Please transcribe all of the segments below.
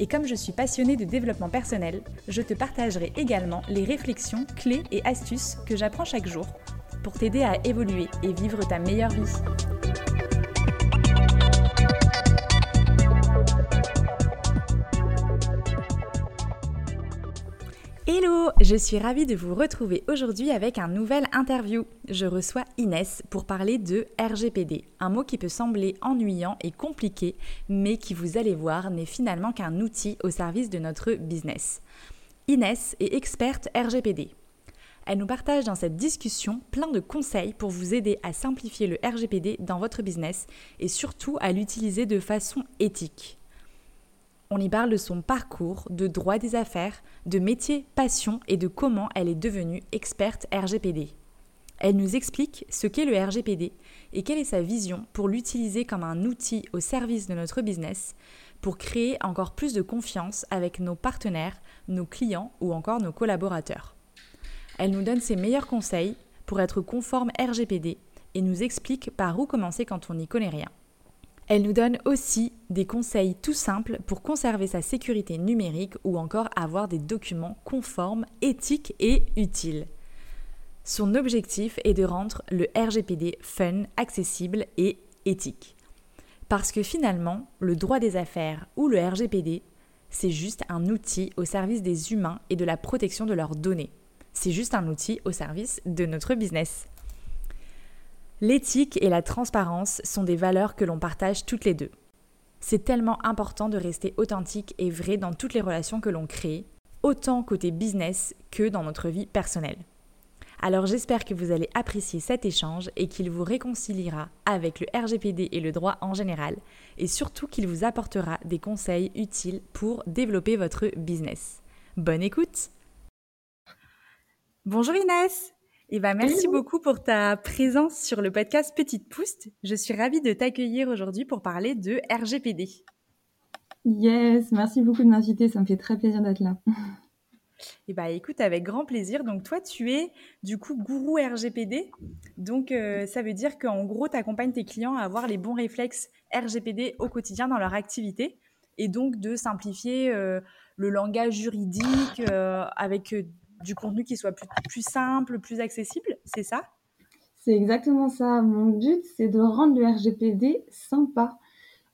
Et comme je suis passionnée de développement personnel, je te partagerai également les réflexions, clés et astuces que j'apprends chaque jour pour t'aider à évoluer et vivre ta meilleure vie. Hello, je suis ravie de vous retrouver aujourd'hui avec un nouvel interview. Je reçois Inès pour parler de RGPD, un mot qui peut sembler ennuyant et compliqué, mais qui vous allez voir n'est finalement qu'un outil au service de notre business. Inès est experte RGPD. Elle nous partage dans cette discussion plein de conseils pour vous aider à simplifier le RGPD dans votre business et surtout à l'utiliser de façon éthique. On y parle de son parcours, de droit des affaires, de métier, passion et de comment elle est devenue experte RGPD. Elle nous explique ce qu'est le RGPD et quelle est sa vision pour l'utiliser comme un outil au service de notre business pour créer encore plus de confiance avec nos partenaires, nos clients ou encore nos collaborateurs. Elle nous donne ses meilleurs conseils pour être conforme RGPD et nous explique par où commencer quand on n'y connaît rien. Elle nous donne aussi des conseils tout simples pour conserver sa sécurité numérique ou encore avoir des documents conformes, éthiques et utiles. Son objectif est de rendre le RGPD fun, accessible et éthique. Parce que finalement, le droit des affaires ou le RGPD, c'est juste un outil au service des humains et de la protection de leurs données. C'est juste un outil au service de notre business. L'éthique et la transparence sont des valeurs que l'on partage toutes les deux. C'est tellement important de rester authentique et vrai dans toutes les relations que l'on crée, autant côté business que dans notre vie personnelle. Alors j'espère que vous allez apprécier cet échange et qu'il vous réconciliera avec le RGPD et le droit en général, et surtout qu'il vous apportera des conseils utiles pour développer votre business. Bonne écoute Bonjour Inès eh ben, merci beaucoup pour ta présence sur le podcast Petite Pouste. Je suis ravie de t'accueillir aujourd'hui pour parler de RGPD. Yes, merci beaucoup de m'inviter, ça me fait très plaisir d'être là. Eh ben, écoute, avec grand plaisir. Donc toi, tu es du coup gourou RGPD. Donc euh, ça veut dire qu'en gros, tu accompagnes tes clients à avoir les bons réflexes RGPD au quotidien dans leur activité et donc de simplifier euh, le langage juridique euh, avec du contenu qui soit plus, simple, plus accessible, c'est ça? C'est exactement ça. Mon but, c'est de rendre le RGPD sympa.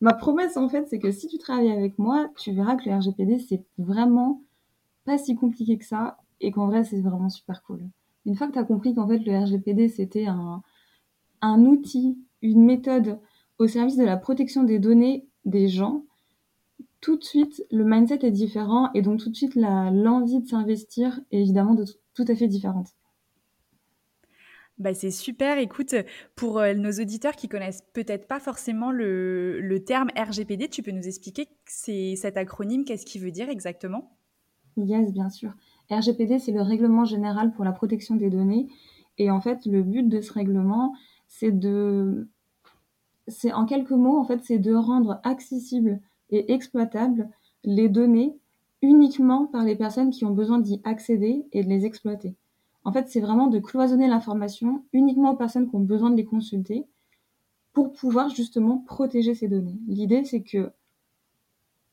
Ma promesse, en fait, c'est que si tu travailles avec moi, tu verras que le RGPD, c'est vraiment pas si compliqué que ça et qu'en vrai, c'est vraiment super cool. Une fois que tu as compris qu'en fait, le RGPD, c'était un, un outil, une méthode au service de la protection des données des gens, tout de suite, le mindset est différent et donc tout de suite, l'envie de s'investir est évidemment de, tout à fait différente. Bah c'est super. Écoute, pour euh, nos auditeurs qui connaissent peut-être pas forcément le, le, terme RGPD, tu peux nous expliquer c'est cet acronyme, qu'est-ce qu'il veut dire exactement? Yes, bien sûr. RGPD, c'est le règlement général pour la protection des données. Et en fait, le but de ce règlement, c'est de, c'est en quelques mots, en fait, c'est de rendre accessible et exploitable les données uniquement par les personnes qui ont besoin d'y accéder et de les exploiter. En fait, c'est vraiment de cloisonner l'information uniquement aux personnes qui ont besoin de les consulter pour pouvoir justement protéger ces données. L'idée, c'est que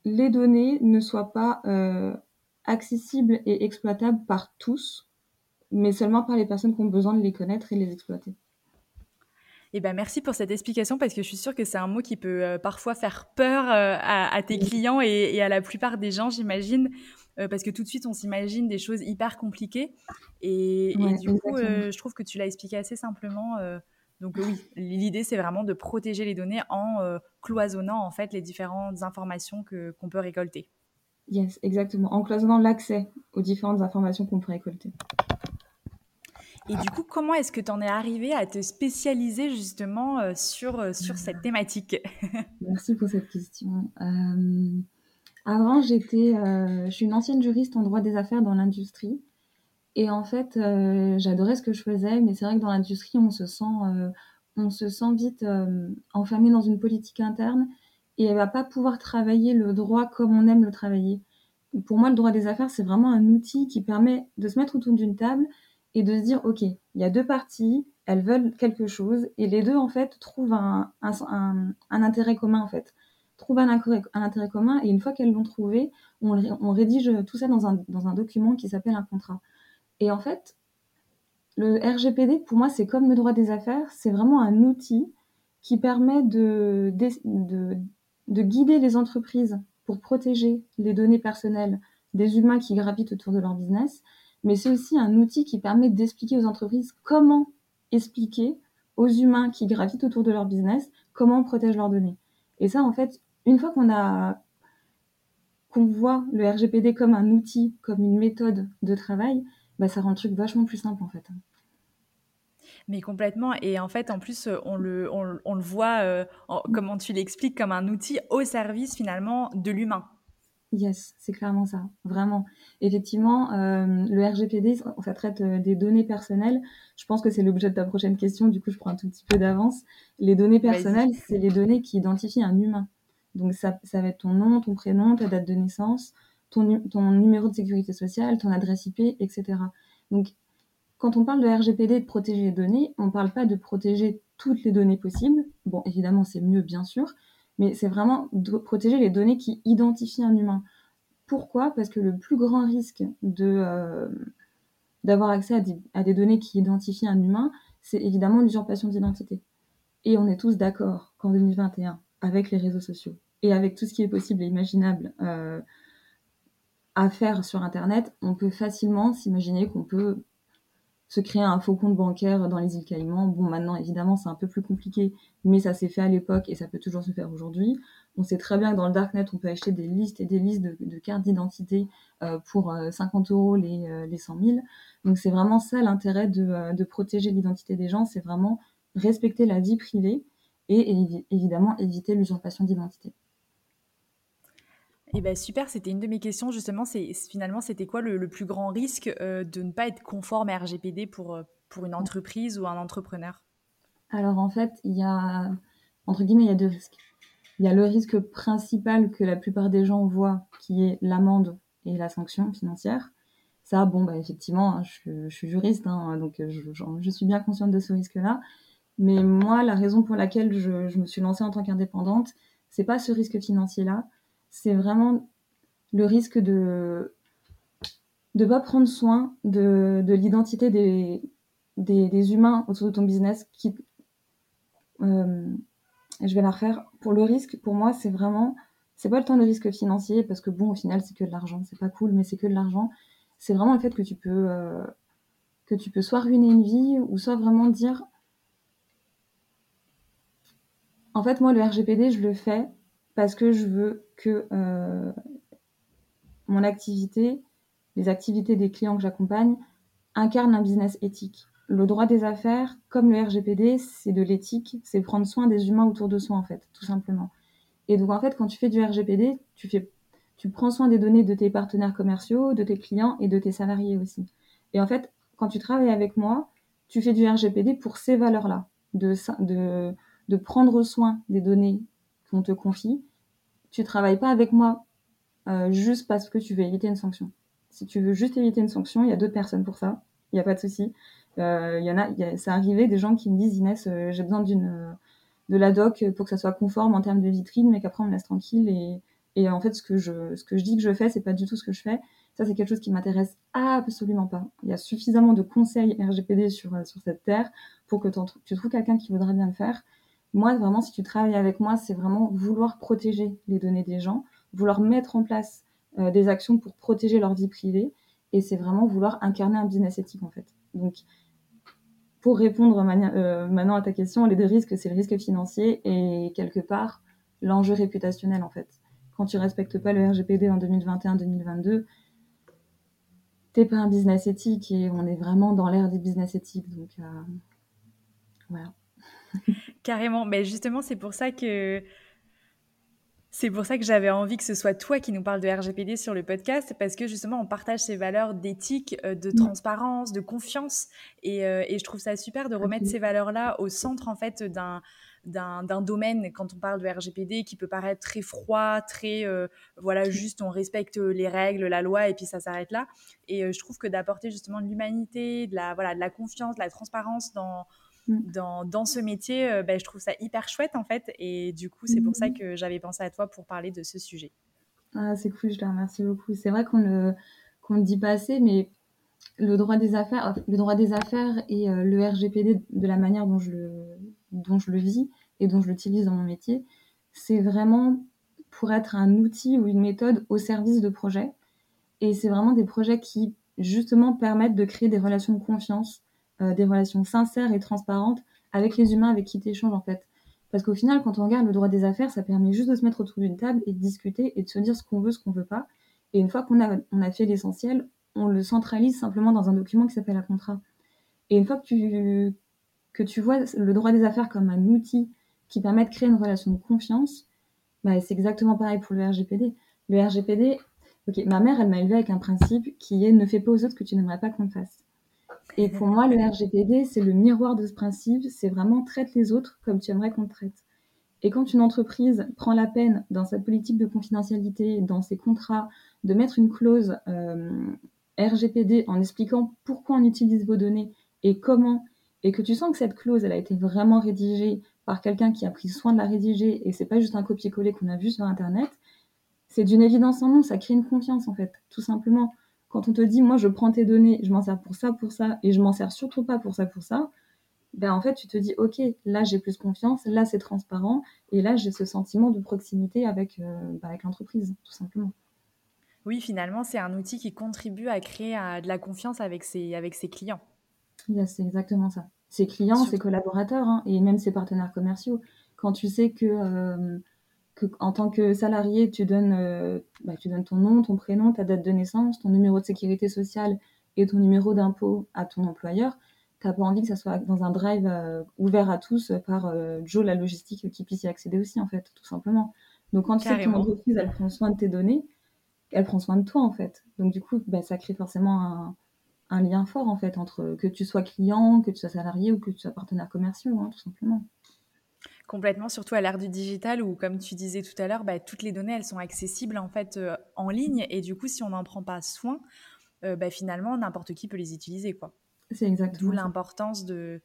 les données ne soient pas euh, accessibles et exploitables par tous, mais seulement par les personnes qui ont besoin de les connaître et les exploiter. Eh ben, merci pour cette explication parce que je suis sûre que c'est un mot qui peut euh, parfois faire peur euh, à, tes clients et, à la plupart des gens, j'imagine, euh, parce que tout de suite on s'imagine des choses hyper compliquées. Et, du coup, je trouve que tu l'as expliqué assez simplement. donc oui, l'idée c'est vraiment de protéger les données en cloisonnant en fait les différentes informations que qu'on peut récolter. Yes, exactement, en cloisonnant l'accès aux différentes informations qu'on peut récolter. Et du coup, comment est-ce que tu en es arrivé à te spécialiser justement euh, sur, euh, sur cette thématique? Merci pour cette question. Euh, Avant, j'étais, euh, je suis une ancienne juriste en droit des affaires dans l'industrie. Et en fait, euh, j'adorais ce que je faisais, mais c'est vrai que dans l'industrie, on se sent, on se sent vite enfermé dans une politique interne et elle va pas pouvoir travailler le droit comme on aime le travailler. Pour moi, le droit des affaires, c'est vraiment un outil qui permet de se mettre autour d'une table et de se dire, OK, il y a deux parties, elles veulent quelque chose, et les deux, en fait, trouvent un, un, intérêt commun, en fait. Trouvent un, intérêt commun, et une fois qu'elles l'ont trouvé, on, rédige tout ça dans un, dans un document qui s'appelle un contrat. Et en fait, le RGPD, pour moi, c'est comme le droit des affaires, c'est vraiment un outil qui permet de, de, de guider les entreprises pour protéger les données personnelles des humains qui gravitent autour de leur business, mais c'est aussi un outil qui permet d'expliquer aux entreprises comment expliquer aux humains qui gravitent autour de leur business comment on protège leurs données. Et ça, en fait, une fois qu'on a qu'on voit le RGPD comme un outil, comme une méthode de travail, bah, ça rend le truc vachement plus simple en fait. Mais complètement. Et en fait, en plus, on le, on, le voit, euh, comment tu l'expliques, comme un outil au service finalement de l'humain. Yes, c'est clairement ça, vraiment. Effectivement, euh, le RGPD, ça traite euh, des données personnelles. Je pense que c'est l'objet de ta prochaine question, du coup je prends un tout petit peu d'avance. Les données personnelles, c'est les données qui identifient un humain. Donc ça, ça va être ton nom, ton prénom, ta date de naissance, ton, ton numéro de sécurité sociale, ton adresse IP, etc. Donc quand on parle de RGPD et de protéger les données, on ne parle pas de protéger toutes les données possibles. Bon, évidemment, c'est mieux, bien sûr, mais c'est vraiment protéger les données qui identifient un humain. Pourquoi? Parce que le plus grand risque de, euh, d'avoir accès à des, à des, données qui identifient un humain, c'est évidemment l'usurpation d'identité. Et on est tous d'accord qu'en 2021, avec les réseaux sociaux et avec tout ce qui est possible et imaginable euh, à faire sur Internet, on peut facilement s'imaginer qu'on peut se créer un faux compte bancaire dans les îles Caïmans. Bon, maintenant, évidemment, c'est un peu plus compliqué, mais ça s'est fait à l'époque et ça peut toujours se faire aujourd'hui. On sait très bien que dans le darknet, on peut acheter des listes et des listes de, cartes d'identité euh, pour 50 euh, euros les, euh, les 100 000. Donc, c'est vraiment ça l'intérêt de, de, protéger l'identité des gens, c'est vraiment respecter la vie privée et évidemment éviter l'usurpation d'identité. Eh ben super, c'était une de mes questions justement. C'est finalement c'était quoi le, plus grand risque euh, de ne pas être conforme à RGPD pour euh, pour une entreprise ou un entrepreneur? Alors en fait, il y a entre guillemets il y a deux risques. Il y a le risque principal que la plupart des gens voient, qui est l'amende et la sanction financière. Ça, bon, bah, effectivement, hein, je, suis juriste, hein, donc je, je, suis bien consciente de ce risque-là. Mais moi, la raison pour laquelle je, je me suis lancée en tant qu'indépendante, c'est pas ce risque financier-là, c'est vraiment le risque de ne pas prendre soin de, de l'identité des, des, humains autour de ton business. Qui, euh, je vais la refaire. Pour le risque, pour moi, c'est vraiment, c'est pas le temps de risque financier parce que bon, au final, c'est que de l'argent. C'est pas cool, mais c'est que de l'argent. C'est vraiment le fait que tu peux, euh, que tu peux soit ruiner une vie ou soit vraiment dire, en fait, moi, le RGPD, je le fais parce que je veux que euh, mon activité, les activités des clients que j'accompagne, incarnent un business éthique. Le droit des affaires, comme le RGPD, c'est de l'éthique, c'est prendre soin des humains autour de soi, en fait, tout simplement. Et donc, en fait, quand tu fais du RGPD, tu, fais, tu prends soin des données de tes partenaires commerciaux, de tes clients et de tes salariés aussi. Et en fait, quand tu travailles avec moi, tu fais du RGPD pour ces valeurs-là, de, prendre soin des données qu'on te confie, tu travailles pas avec moi euh, juste parce que tu veux éviter une sanction. Si tu veux juste éviter une sanction, il y a d'autres personnes pour ça. Il n'y a pas de souci. Euh, il y en a, a c'est arrivé des gens qui me disent Inès, euh, j'ai besoin d'une de la doc pour que ça soit conforme en termes de vitrine, mais qu'après on me laisse tranquille. Et, en fait, ce que je ce que je dis que je fais, c'est pas du tout ce que je fais. Ça, c'est quelque chose qui m'intéresse absolument pas. Il y a suffisamment de conseils RGPD sur sur cette terre pour que tu trouves quelqu'un qui voudrait bien le faire. Moi, vraiment, si tu travailles avec moi, c'est vraiment vouloir protéger les données des gens, vouloir mettre en place euh, des actions pour protéger leur vie privée, et c'est vraiment vouloir incarner un business éthique, en fait. Donc, pour répondre euh, maintenant à ta question, les deux risques, c'est le risque financier et quelque part l'enjeu réputationnel, en fait. Quand tu respectes pas le RGPD en 2021-2022, t'es pas un business éthique et on est vraiment dans l'ère des business éthiques. Donc, euh, voilà. Carrément. Mais justement, c'est pour ça que C'est pour ça que j'avais envie que ce soit toi qui nous parle de RGPD sur le podcast, parce que justement, on partage ces valeurs d'éthique, euh, de transparence, de confiance. Et, euh, et, je trouve ça super de remettre ces valeurs-là au centre, en fait, d'un d'un domaine quand on parle de RGPD qui peut paraître très froid, très euh, voilà juste on respecte les règles, la loi et puis ça s'arrête là. Et je trouve que d'apporter justement de l'humanité, de la voilà de la confiance, de la transparence dans Mm. Dans, dans, ce métier, euh, ben, je trouve ça hyper chouette en fait. Et du coup, c'est pour ça mm. que j'avais pensé à toi pour parler de ce sujet. Ah, c'est cool, je te remercie beaucoup. C'est vrai qu'on ne qu'on le dit pas assez, mais le droit des affaires, le droit des affaires et euh, le RGPD de la manière dont je le, dont je le vis et dont je l'utilise dans mon métier, c'est vraiment pour être un outil ou une méthode au service de projets. Et c'est vraiment des projets qui, justement, permettent de créer des relations de confiance euh, des relations sincères et transparentes avec les humains avec qui tu échanges en fait. Parce qu'au final, quand on regarde le droit des affaires, ça permet juste de se mettre autour d'une table et de discuter et de se dire ce qu'on veut, ce qu'on veut pas. Et une fois qu'on a, on a fait l'essentiel, on le centralise simplement dans un document qui s'appelle un contrat. Et une fois que tu, que tu vois le droit des affaires comme un outil qui permet de créer une relation de confiance, bah, c'est exactement pareil pour le RGPD. Le RGPD, ok, ma mère, elle m'a élevé avec un principe qui est ne fais pas aux autres ce que tu n'aimerais pas qu'on fasse. Et pour moi, le RGPD, c'est le miroir de ce principe. C'est vraiment traite les autres comme tu aimerais qu'on te traite. Et quand une entreprise prend la peine, dans sa politique de confidentialité, dans ses contrats, de mettre une clause euh, RGPD en expliquant pourquoi on utilise vos données et comment, et que tu sens que cette clause, elle a été vraiment rédigée par quelqu'un qui a pris soin de la rédiger et c'est pas juste un copier-coller qu'on a vu sur Internet, c'est d'une évidence en nous, ça crée une confiance en fait, tout simplement. Quand on te dit, moi, je prends tes données, je m'en sers pour ça, pour ça, et je m'en sers surtout pas pour ça, pour ça, ben en fait, tu te dis, ok, là, j'ai plus confiance, là, c'est transparent, et là, j'ai ce sentiment de proximité avec, euh, ben, avec l'entreprise, tout simplement. Oui, finalement, c'est un outil qui contribue à créer euh, de la confiance avec ses, avec ses clients. c'est exactement ça. Ses clients, ses collaborateurs, hein, et même ses partenaires commerciaux. Quand tu sais que euh, en tant que salarié, tu donnes, euh, bah, tu donnes ton nom, ton prénom, ta date de naissance, ton numéro de sécurité sociale et ton numéro d'impôt à ton employeur, tu n'as pas envie que ça soit dans un drive euh, ouvert à tous par euh, Joe, la logistique, qui puisse y accéder aussi, en fait, tout simplement. Donc, quand tu sais que ton entreprise, elle prend soin de tes données, elle prend soin de toi, en fait. Donc, du coup, bah, ça crée forcément un, un, lien fort, en fait, entre que tu sois client, que tu sois salarié ou que tu sois partenaire commercial, hein, tout simplement. Complètement, surtout à l'ère du digital où, comme tu disais tout à l'heure, bah, toutes les données, elles sont accessibles en fait euh, en ligne et du coup, si on n'en prend pas soin, euh, bah, finalement, n'importe qui peut les utiliser, quoi. C'est exactement. D'où l'importance de,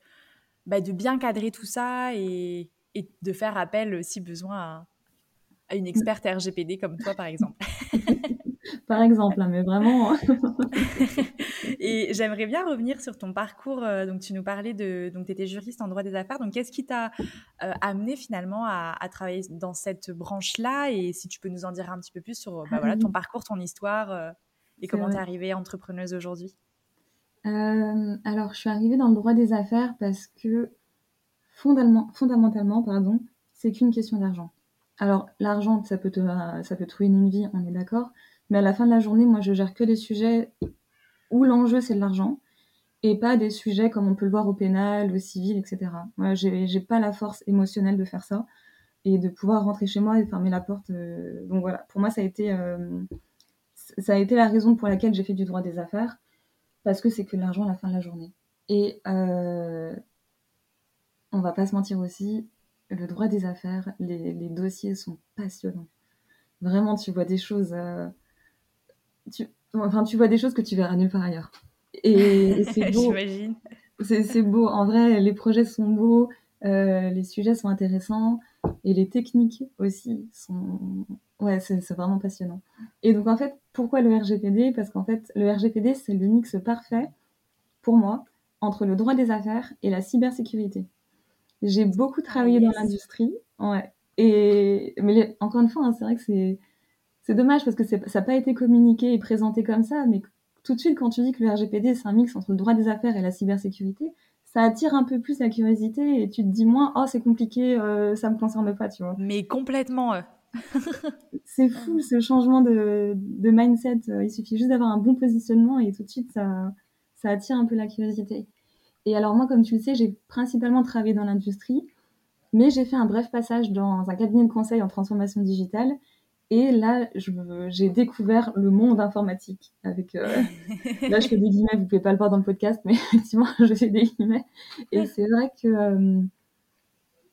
bah, de bien cadrer tout ça et, et, de faire appel, si besoin, à, à une experte RGPD comme toi, par exemple. par exemple, hein, mais vraiment. et j'aimerais bien revenir sur ton parcours. Euh, donc, tu nous parlais de. Donc, tu étais juriste en droit des affaires. Donc, qu'est-ce qui t'a euh, amené finalement à, travailler dans cette branche-là? Et si tu peux nous en dire un petit peu plus sur bah, voilà, ton parcours, ton histoire euh, et comment tu es arrivée entrepreneuse aujourd'hui Alors, je suis arrivée dans le droit des affaires parce que fondamentalement, fondamentalement pardon, c'est qu'une question d'argent. Alors, l'argent, ça peut te, ça peut te ruiner une vie, on est d'accord. Mais à la fin de la journée, moi, je gère que des sujets où l'enjeu, c'est de l'argent et pas des sujets comme on peut le voir au pénal, au civil, etc. Moi, j'ai pas la force émotionnelle de faire ça et de pouvoir rentrer chez moi et fermer la porte. Euh, donc voilà, pour moi, ça a été, euh, ça a été la raison pour laquelle j'ai fait du droit des affaires parce que c'est que l'argent à la fin de la journée. Et euh, on va pas se mentir aussi, le droit des affaires, les, les dossiers sont passionnants. Vraiment, tu vois des choses. Tu, enfin, tu vois des choses que tu verras nulle part ailleurs. Et, c'est beau. J'imagine. C'est beau. En vrai, les projets sont beaux, euh, les sujets sont intéressants et les techniques aussi sont. Ouais, c'est vraiment passionnant. Et donc, en fait, pourquoi le RGPD Parce qu'en fait, le RGPD, c'est le mix parfait, pour moi, entre le droit des affaires et la cybersécurité. J'ai beaucoup travaillé dans l'industrie. Ouais. Et, mais encore une fois, hein, c'est vrai que c'est, c'est dommage parce que ça n'a pas été communiqué et présenté comme ça, mais tout de suite, quand tu dis que le RGPD, c'est un mix entre le droit des affaires et la cybersécurité, ça attire un peu plus la curiosité et tu te dis moins, oh, c'est compliqué, euh, ça me concerne pas, tu vois. Mais complètement. c'est fou ce changement de, de mindset. Il suffit juste d'avoir un bon positionnement et tout de suite, ça, ça attire un peu la curiosité. Et alors, moi, comme tu le sais, j'ai principalement travaillé dans l'industrie. Mais j'ai fait un bref passage dans un cabinet de conseil en transformation digitale. Et là, j'ai découvert le monde informatique. Avec, euh, là, je fais des guillemets, vous pouvez pas le voir dans le podcast, mais effectivement, je fais des guillemets. Et c'est vrai que euh,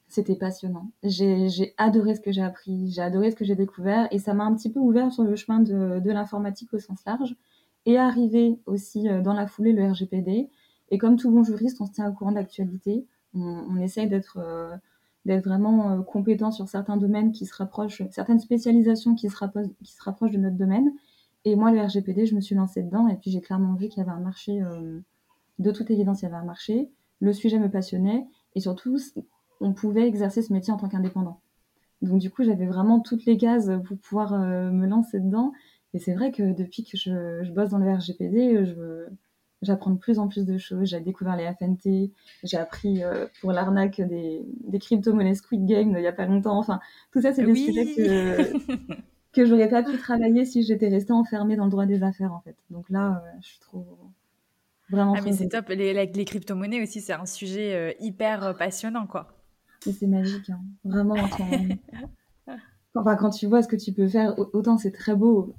c'était passionnant. J'ai adoré ce que j'ai appris, j'ai adoré ce que j'ai découvert, et ça m'a un petit peu ouvert sur le chemin de, de l'informatique au sens large. Et arrivé aussi euh, dans la foulée le RGPD. Et comme tout bon juriste, on se tient au courant de l'actualité. On, on, essaye d'être d'être vraiment euh, compétent sur certains domaines qui se rapprochent, certaines spécialisations qui se, rapprochent, qui se rapprochent de notre domaine. Et moi, le RGPD, je me suis lancée dedans et puis j'ai clairement vu qu'il y avait un marché, euh, de toute évidence, il y avait un marché. Le sujet me passionnait et surtout, on pouvait exercer ce métier en tant qu'indépendant. Donc du coup, j'avais vraiment toutes les cases pour pouvoir euh, me lancer dedans. Et c'est vrai que depuis que je, je, bosse dans le RGPD, je, j'apprends de plus en plus de choses. J'ai découvert les FNT, j'ai appris euh, pour l'arnaque des, des crypto-monnaies Squid Game il n'y a pas longtemps. Enfin, tout ça, c'est des oui. sujets que, que j'aurais pas pu travailler si j'étais restée enfermée dans le droit des affaires, en fait. Donc là, euh, je suis trop. Vraiment ah, mais c'est top. Les, les crypto-monnaies aussi, c'est un sujet euh, hyper passionnant, quoi. C'est magique, hein. vraiment. Quand... enfin, quand tu vois ce que tu peux faire, autant c'est très beau,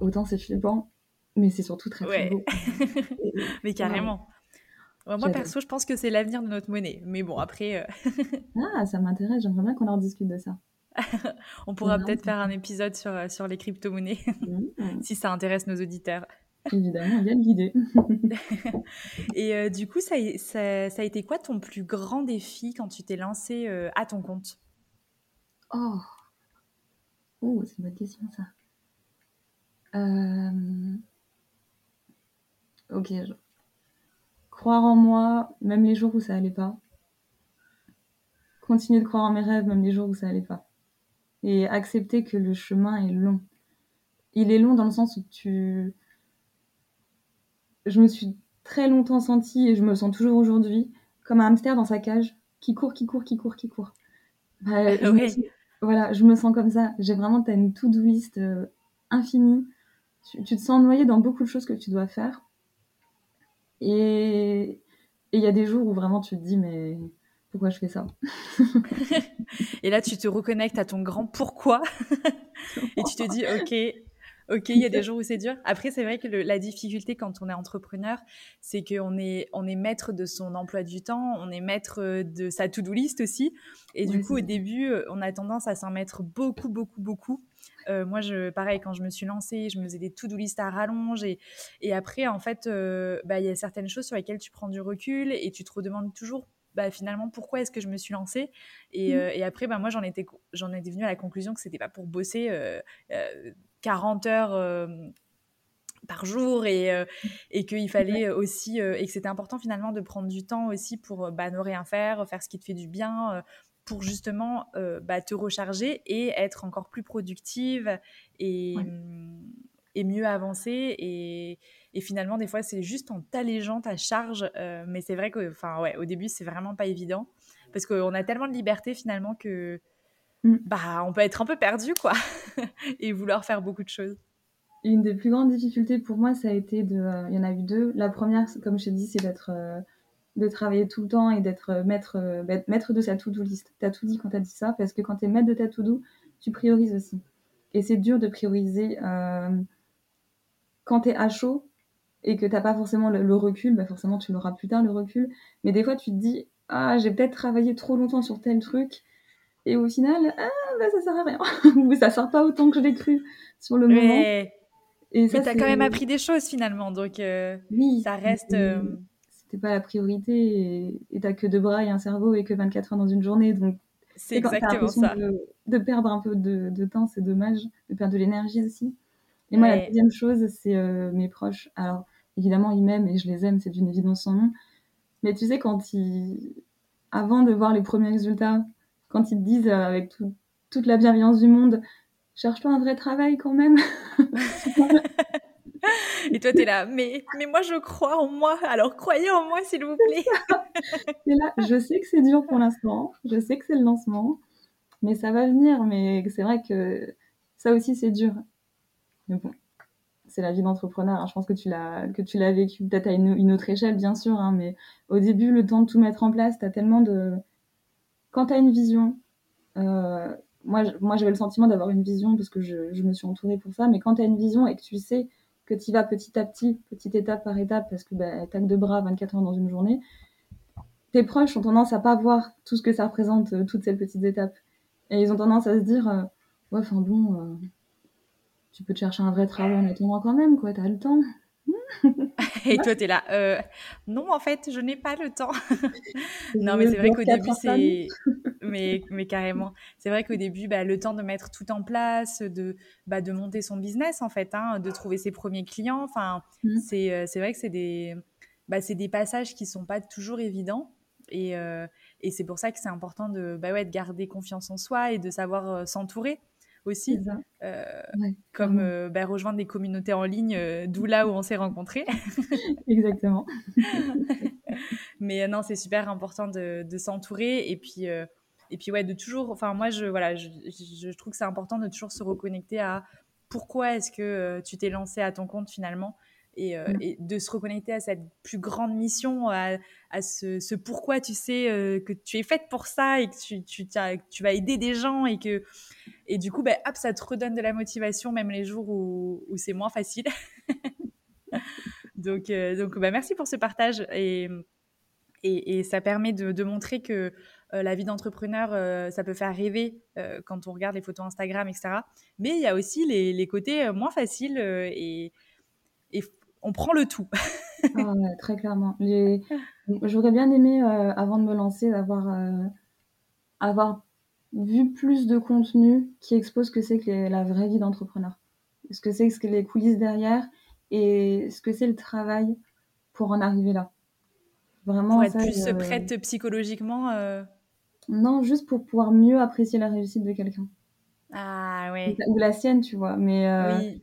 autant c'est flippant mais c'est surtout très, très ouais. beau. mais carrément. Ouais, moi, perso, je pense que c'est l'avenir de notre monnaie. Mais bon, après. Euh... ah, ça m'intéresse. J'aimerais bien qu'on en discute de ça. On pourra peut-être faire un épisode sur, euh, sur les crypto-monnaies, mmh. si ça intéresse nos auditeurs. Évidemment, de l'idée. Et euh, du coup, ça, ça, ça, a été quoi ton plus grand défi quand tu t'es lancé euh, à ton compte? Oh, oh c'est une bonne question, ça. Euh ok, je... croire en moi, même les jours où ça allait pas. Continuer de croire en mes rêves, même les jours où ça allait pas. Et accepter que le chemin est long. Il est long dans le sens où tu. Je me suis très longtemps sentie, et je me sens toujours aujourd'hui, comme un hamster dans sa cage, qui court, qui court, qui court, qui court. Bah, je suis... Voilà, je me sens comme ça. J'ai vraiment, une to-do list euh, infinie. Tu, tu te sens noyé dans beaucoup de choses que tu dois faire. Et il y a des jours où vraiment tu te dis, mais pourquoi je fais ça Et là, tu te reconnectes à ton grand pourquoi. et tu te dis, OK, Ok, il y a des jours où c'est dur. Après, c'est vrai que le, la difficulté quand on est entrepreneur, c'est qu'on est, on est maître de son emploi du temps, on est maître de sa to-do list aussi. Et du coup, au début, on a tendance à s'en mettre beaucoup, beaucoup, beaucoup. Euh, moi, je, pareil, quand je me suis lancée, je me faisais des to-do list à rallonge. Et, et après, en fait, euh, bah, il y a certaines choses sur lesquelles tu prends du recul et tu te redemandes toujours bah, finalement pourquoi est-ce que je me suis lancée et, mmh. euh, et après bah, moi j'en étais j'en étais venue à la conclusion que c'était pas pour bosser euh, euh, 40 heures par jour et, euh, et qu'il fallait aussi et que c'était important finalement de prendre du temps aussi pour bah, ne rien faire faire ce qui te fait du bien pour justement bah, te recharger et être encore plus productive et, ouais. et mieux avancer et et finalement, des fois, c'est juste en t'allégeant ta charge. Euh, mais c'est vrai que, enfin, ouais, au début, c'est vraiment pas évident. Parce qu'on a tellement de liberté finalement que mm. bah, on peut être un peu perdu, quoi. et vouloir faire beaucoup de choses. Une des plus grandes difficultés pour moi, ça a été de. Euh, il y en a eu deux. La première, comme je t'ai dit, c'est d'être. Euh, de travailler tout le temps et d'être maître, maître de sa to-do list. Tu as tout dit quand tu as dit ça, parce que quand tu es maître de ta to-do, tu priorises aussi. Et c'est dur de prioriser quand tu es à chaud et que t'as pas forcément le, le recul, bah forcément tu l'auras plus tard le recul. Mais des fois tu te dis ah j'ai peut-être travaillé trop longtemps sur tel truc et au final ah bah ça sert à rien ou ça sort pas autant que je l'ai cru sur le mais... moment. Et mais t'as quand même appris des choses finalement donc euh, oui, ça reste. Euh... C'était pas la priorité et t'as que deux bras et un cerveau et que 24 heures dans une journée donc. C'est exactement ça. De, de, perdre un peu de, de temps, c'est dommage, de perdre de l'énergie aussi. Et moi, ouais. la deuxième chose, c'est euh, mes proches. Alors, évidemment, ils m'aiment et je les aime, c'est d'une évidence sans nom. Mais tu sais, quand ils. Avant de voir les premiers résultats, quand ils te disent euh, avec tout, toute la bienveillance du monde, cherche-toi un vrai travail quand même. et toi, t'es là, mais, mais moi, je crois en moi, alors croyez en moi, s'il vous plaît. je sais que c'est dur pour l'instant, je sais que c'est le lancement, mais ça va venir. Mais c'est vrai que ça aussi, c'est dur. Mais bon, c'est la vie d'entrepreneur. Hein. Je pense que tu l'as que tu l'as vécu peut-être à une, une, autre échelle, bien sûr. Hein, mais au début, le temps de tout mettre en place, tu as tellement de quand tu as une vision, euh, moi, moi j'avais le sentiment d'avoir une vision parce que je, je, me suis entourée pour ça, mais quand tu as une vision et que tu sais que tu vas petit à petit, petite étape par étape, parce que bah, t'as que deux bras 24 heures dans une journée, tes proches ont tendance à pas voir tout ce que ça représente, euh, toutes ces petites étapes. Et ils ont tendance à se dire, euh, ouais, enfin bon, euh, tu peux te chercher un vrai travail en attendant quand même, quoi, t'as le temps. Et toi, tu es là. Euh, non, en fait, je n'ai pas le temps. non, mais c'est vrai qu'au début, c'est. mais, mais carrément. C'est vrai qu'au début, bah, le temps de mettre tout en place, de, bah, de monter son business, en fait, hein, de trouver ses premiers clients. Enfin, mmh. c'est, c'est vrai que c'est des, bah, c'est des passages qui sont pas toujours évidents. Et, euh, et c'est pour ça que c'est important de, bah ouais, de garder confiance en soi et de savoir euh, s'entourer aussi, euh, comme euh, bah, rejoindre des communautés en ligne, euh, d'où là où on s'est rencontrés. Exactement. Mais non, c'est super important de, de s'entourer et puis et puis ouais, de toujours. Enfin, moi, je voilà, je, je trouve que c'est important de toujours se reconnecter à pourquoi est-ce que tu t'es lancé à ton compte finalement euh, mm. et, de se reconnecter à cette plus grande mission, à, ce, pourquoi tu sais euh, que tu es faite pour ça et que tu, tu, tu, vas aider des gens et que et du coup, ben, hop, ça te redonne de la motivation même les jours où, où c'est moins facile. donc, euh, donc ben, merci pour ce partage et, et, et ça permet de, de montrer que la vie d'entrepreneur, ça peut faire rêver quand on regarde les photos Instagram, etc. Mais il y a aussi les, les côtés moins faciles et, et on prend le tout. ah très clairement. J'aurais bien aimé, euh, avant de me lancer, avoir, euh, avoir vu plus de contenu qui expose ce que c'est que la vraie vie d'entrepreneur. Ce que c'est que les coulisses derrière et ce que c'est le travail pour en arriver là. Vraiment. Pour être plus prête psychologiquement euh. Non, juste pour pouvoir mieux apprécier la réussite de quelqu'un. Ah ouais. Ou la sienne, tu vois. Mais oui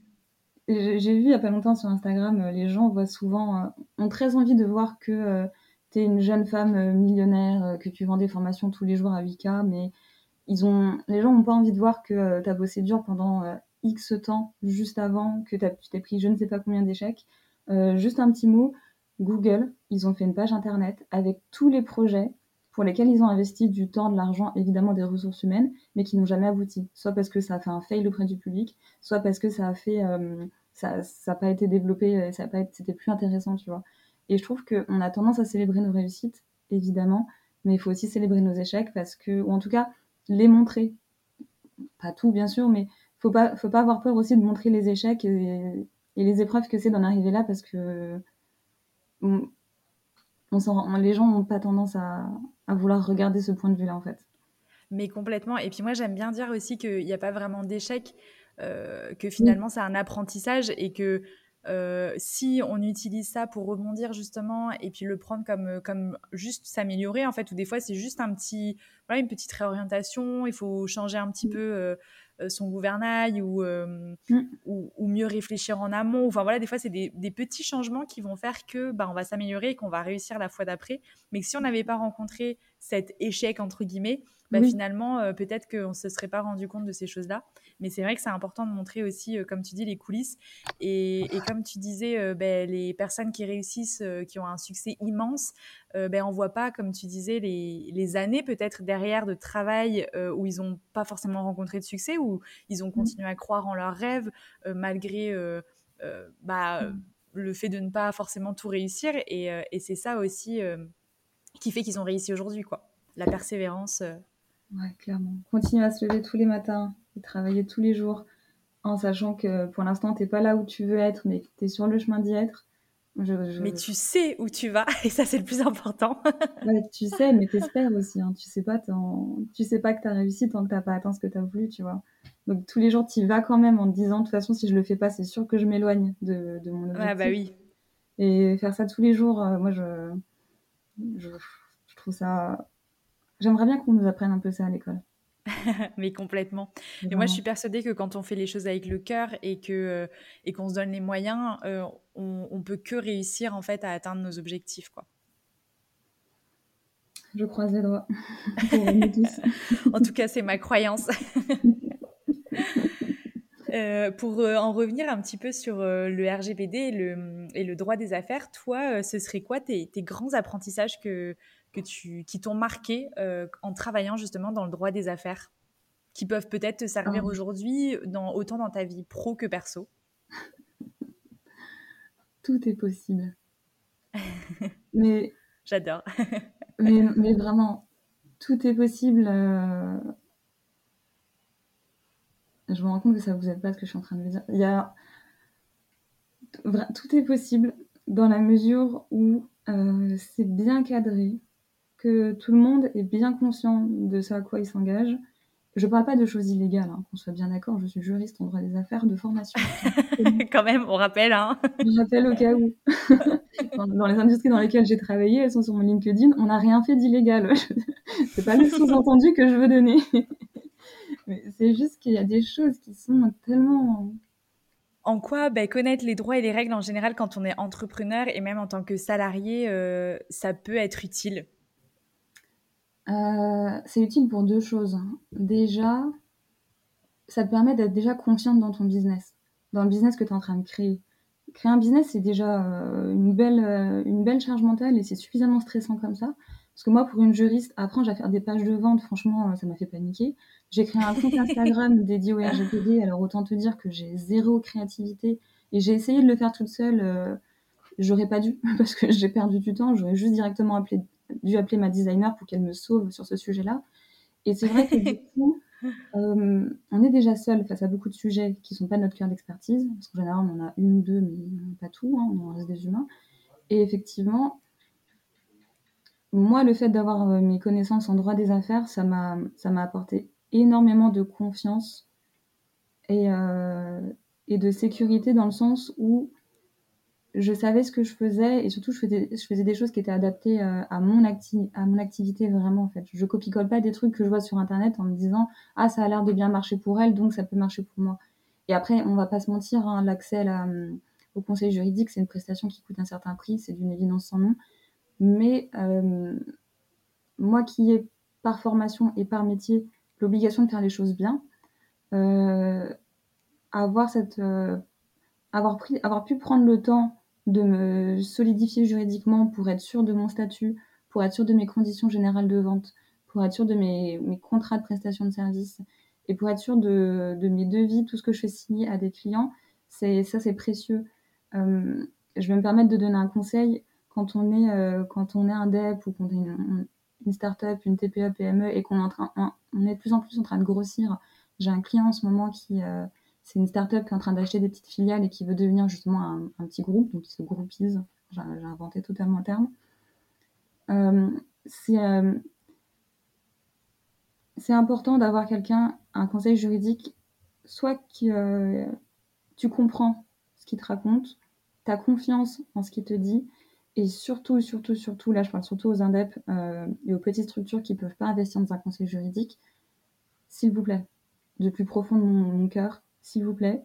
j'ai vu il y a pas longtemps sur Instagram, euh, les gens voient souvent, euh, ont très envie de voir que euh, tu es une jeune femme millionnaire, que tu vends des formations tous les jours à 8K, mais ils ont, les gens n'ont pas envie de voir que tu as bossé dur pendant X temps juste avant, que tu t'es pris je ne sais pas combien d'échecs. juste un petit mot, Google, ils ont fait une page internet avec tous les projets pour lesquels ils ont investi du temps, de l'argent, évidemment des ressources humaines, mais qui n'ont jamais abouti. Soit parce que ça a fait un fail auprès du public, soit parce que ça a fait, euh, ça n'a pas été développé, euh, ça a pas c'était plus intéressant, tu vois. Et je trouve qu'on a tendance à célébrer nos réussites, évidemment, mais il faut aussi célébrer nos échecs parce que, ou en tout cas, les montrer. Pas tout, bien sûr, mais faut pas, faut pas avoir peur aussi de montrer les échecs et, les épreuves que c'est d'en arriver là parce que les gens n'ont pas tendance à, vouloir regarder ce point de vue-là, en fait. Mais complètement. Et puis moi, j'aime bien dire aussi qu'il n'y a pas vraiment d'échec, euh, que finalement, c'est un apprentissage et que euh, si on utilise ça pour rebondir justement et puis le prendre comme, comme juste s'améliorer, en fait, ou des fois, c'est juste un petit, voilà, une petite réorientation, il faut changer un petit mmh. peu euh, euh, son gouvernail euh, mm. ou, ou, mieux réfléchir en amont. Enfin voilà, des fois, c'est des, petits changements qui vont faire que bah, on va s'améliorer et qu'on va réussir la fois d'après. Mais si on n'avait pas rencontré cet échec, entre guillemets, bah, finalement, euh, peut-être qu'on ne se serait pas rendu compte de ces choses-là. Mais c'est vrai que c'est important de montrer aussi, comme tu dis, les coulisses. Et, comme tu disais, ben, les personnes qui réussissent, qui ont un succès immense, ben, on ne voit pas, comme tu disais, les, les années peut-être derrière de travail où ils n'ont pas forcément rencontré de succès, où ils ont mmh. continué à croire en leurs rêves euh, malgré euh, euh, bah, mmh. le fait de ne pas forcément tout réussir. Et, et c'est ça aussi qui fait qu'ils ont réussi aujourd'hui, quoi. La persévérance. Ouais, clairement. Continuer à se lever tous les matins et travailler tous les jours en sachant que pour l'instant, tu n'es pas là où tu veux être, mais que tu es sur le chemin d'y être. Mais tu sais où tu vas, et ça, c'est le plus important. ouais, tu sais, mais t'espères aussi. Hein. Tu sais pas, tu sais pas que tu as réussi tant que t'as pas atteint ce que tu as voulu, tu vois. Donc tous les jours, tu y vas quand même en te disant, de toute façon, si je le fais pas, c'est sûr que je m'éloigne de, de, mon objectif. Ah bah oui. Et faire ça tous les jours, euh, moi, je, je, je trouve ça... J'aimerais bien qu'on nous apprenne un peu ça à l'école. mais complètement. Et moi, je suis persuadée que quand on fait les choses avec le cœur et que euh, et qu'on se donne les moyens, euh, on, on, peut que réussir en fait à atteindre nos objectifs, quoi. Je croise les doigts. en tout cas, c'est ma croyance. Euh, pour en revenir un petit peu sur le RGPD et le, et le, droit des affaires, toi, ce serait quoi tes, tes, grands apprentissages que, que tu, qui t'ont marqué en travaillant justement dans le droit des affaires, qui peuvent peut-être te servir Ah. aujourd'hui, dans, autant dans ta vie pro que perso? Tout est possible. Mais J'adore. Mais, mais vraiment, tout est possible. euh, Je me rends compte que ça vous aide pas ce que je suis en train de vous dire. Il y a... Tout est possible dans la mesure où euh, c'est bien cadré, que tout le monde est bien conscient de ce à quoi il s'engage. Je parle pas de choses illégales, hein, qu'on soit bien d'accord, je suis juriste en droit des affaires de formation. Quand même, on rappelle. Hein. Je rappelle au cas où. dans, dans les industries dans lesquelles j'ai travaillé, elles sont sur mon LinkedIn, on n'a rien fait d'illégal. c'est pas le sous-entendu que je veux donner. Mais c'est juste qu'il y a des choses qui sont tellement. En quoi ben, connaître les droits et les règles en général quand on est entrepreneur et même en tant que salarié, euh, ça peut être utile? Euh, c'est utile pour deux choses. Déjà, ça te permet d'être déjà confiante dans ton business, dans le business que tu es en train de créer. Créer un business, c'est déjà euh, une, belle, une belle charge mentale et c'est suffisamment stressant comme ça. Parce que moi, pour une juriste, apprendre à faire des pages de vente, franchement, ça m'a fait paniquer. J'ai créé un compte Instagram dédié au RGPD, alors autant te dire que j'ai zéro créativité et j'ai essayé de le faire toute seule. euh, J'aurais pas dû parce que j'ai perdu du temps. J'aurais juste directement appelé, dû appeler ma designer pour qu'elle me sauve sur ce sujet-là. Et c'est vrai que du coup, euh, on est déjà seul face à beaucoup de sujets qui sont pas notre cœur d'expertise, parce qu'en général, on en a une ou deux, mais pas tout, hein, on reste des humains. Et effectivement, moi, le fait d'avoir euh, mes connaissances en droit des affaires, ça m'a apporté énormément de confiance et, euh, et de sécurité dans le sens où je savais ce que je faisais et surtout je faisais, des choses qui étaient adaptées euh, à, mon activité vraiment en fait. Je copie-colle pas des trucs que je vois sur internet en me disant ah ça a l'air de bien marcher pour elle donc ça peut marcher pour moi. Et après on va pas se mentir, hein, l'accès hum, au conseil juridique c'est une prestation qui coûte un certain prix, c'est d'une évidence sans nom. Mais euh, moi qui ai par formation et par métier l'obligation de faire les choses bien, euh, avoir cette euh, avoir pris avoir pu prendre le temps de me solidifier juridiquement pour être sûr de mon statut, pour être sûr de mes conditions générales de vente, pour être sûr de mes, contrats de prestation de service et pour être sûr de, de mes devis, tout ce que je fais signer à des clients, c'est ça c'est précieux. Euh, je vais me permettre de donner un conseil quand on est quand on est un DEP ou qu'on est une, start-up, une TPE, PME et qu'on est en train on, est de plus en plus en train de grossir. J'ai un client en ce moment qui euh, c'est une start-up qui est en train d'acheter des petites filiales et qui veut devenir justement un, petit groupe, donc il se groupise. J'ai j'ai inventé totalement le terme. Euh, c'est euh, c'est important d'avoir quelqu'un, un conseil juridique, soit que euh, tu comprends ce qu'il te raconte, tu as confiance en ce qu'il te dit, et surtout, surtout, surtout, là je parle surtout aux indep euh, et aux petites structures qui ne peuvent pas investir dans un conseil juridique, s'il vous plaît, du plus profond de mon, cœur, s'il vous plaît,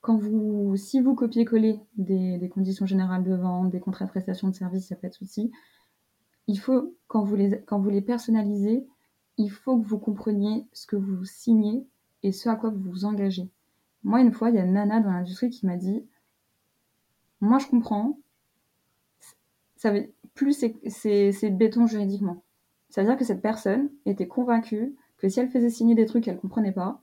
quand vous, si vous copiez-collez des, conditions générales de vente, des contrats de prestation de service, il n'y a pas de souci. Il faut, quand vous, les, quand vous les personnalisez, il faut que vous compreniez ce que vous signez et ce à quoi vous vous engagez. Moi, une fois, il y a nana dans l'industrie qui m'a dit Moi, je comprends. Ça veut, plus c'est béton juridiquement. Ça veut dire que cette personne était convaincue que si elle faisait signer des trucs qu'elle ne comprenait pas,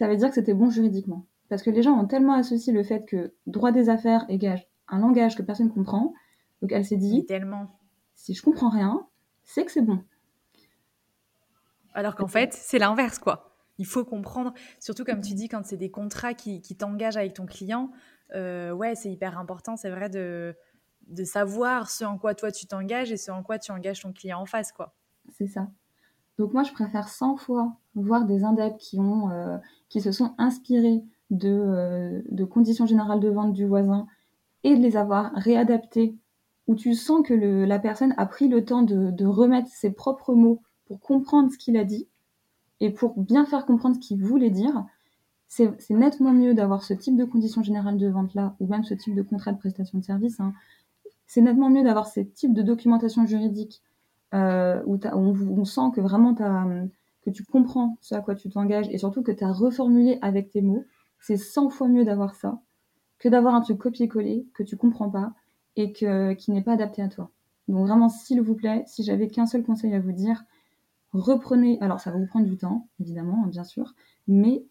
ça veut dire que c'était bon juridiquement. Parce que les gens ont tellement associé le fait que droit des affaires égage un langage que personne ne comprend. Donc elle s'est dit, tellement. si je comprends rien, c'est que c'est bon. Alors qu'en fait, c'est l'inverse, quoi. Il faut comprendre, surtout comme tu dis, quand c'est des contrats qui, qui t'engagent avec ton client, euh, ouais, c'est hyper important, c'est vrai, de, de savoir ce en quoi toi tu t'engages et ce en quoi tu engages ton client en face, quoi. C'est ça. Donc moi, je préfère 100 fois voir des indeps qui, ont, euh, qui se sont inspirés de, euh, de, conditions générales de vente du voisin et de les avoir réadaptées, où tu sens que la personne a pris le temps de, de, remettre ses propres mots pour comprendre ce qu'il a dit et pour bien faire comprendre ce qu'il voulait dire. C'est nettement mieux d'avoir ce type de conditions générales de vente-là, ou même ce type de contrat de prestation de service. Hein. C'est nettement mieux d'avoir ce type de documentation juridique euh, où, on, sent que vraiment que tu comprends ce à quoi tu t'engages et surtout que tu as reformulé avec tes mots. C'est 100 fois mieux d'avoir ça que d'avoir un truc copié-collé que tu comprends pas et que, qui n'est pas adapté à toi. Donc vraiment, s'il vous plaît, si j'avais qu'un seul conseil à vous dire, reprenez, alors ça va vous prendre du temps, évidemment, hein, bien sûr, mais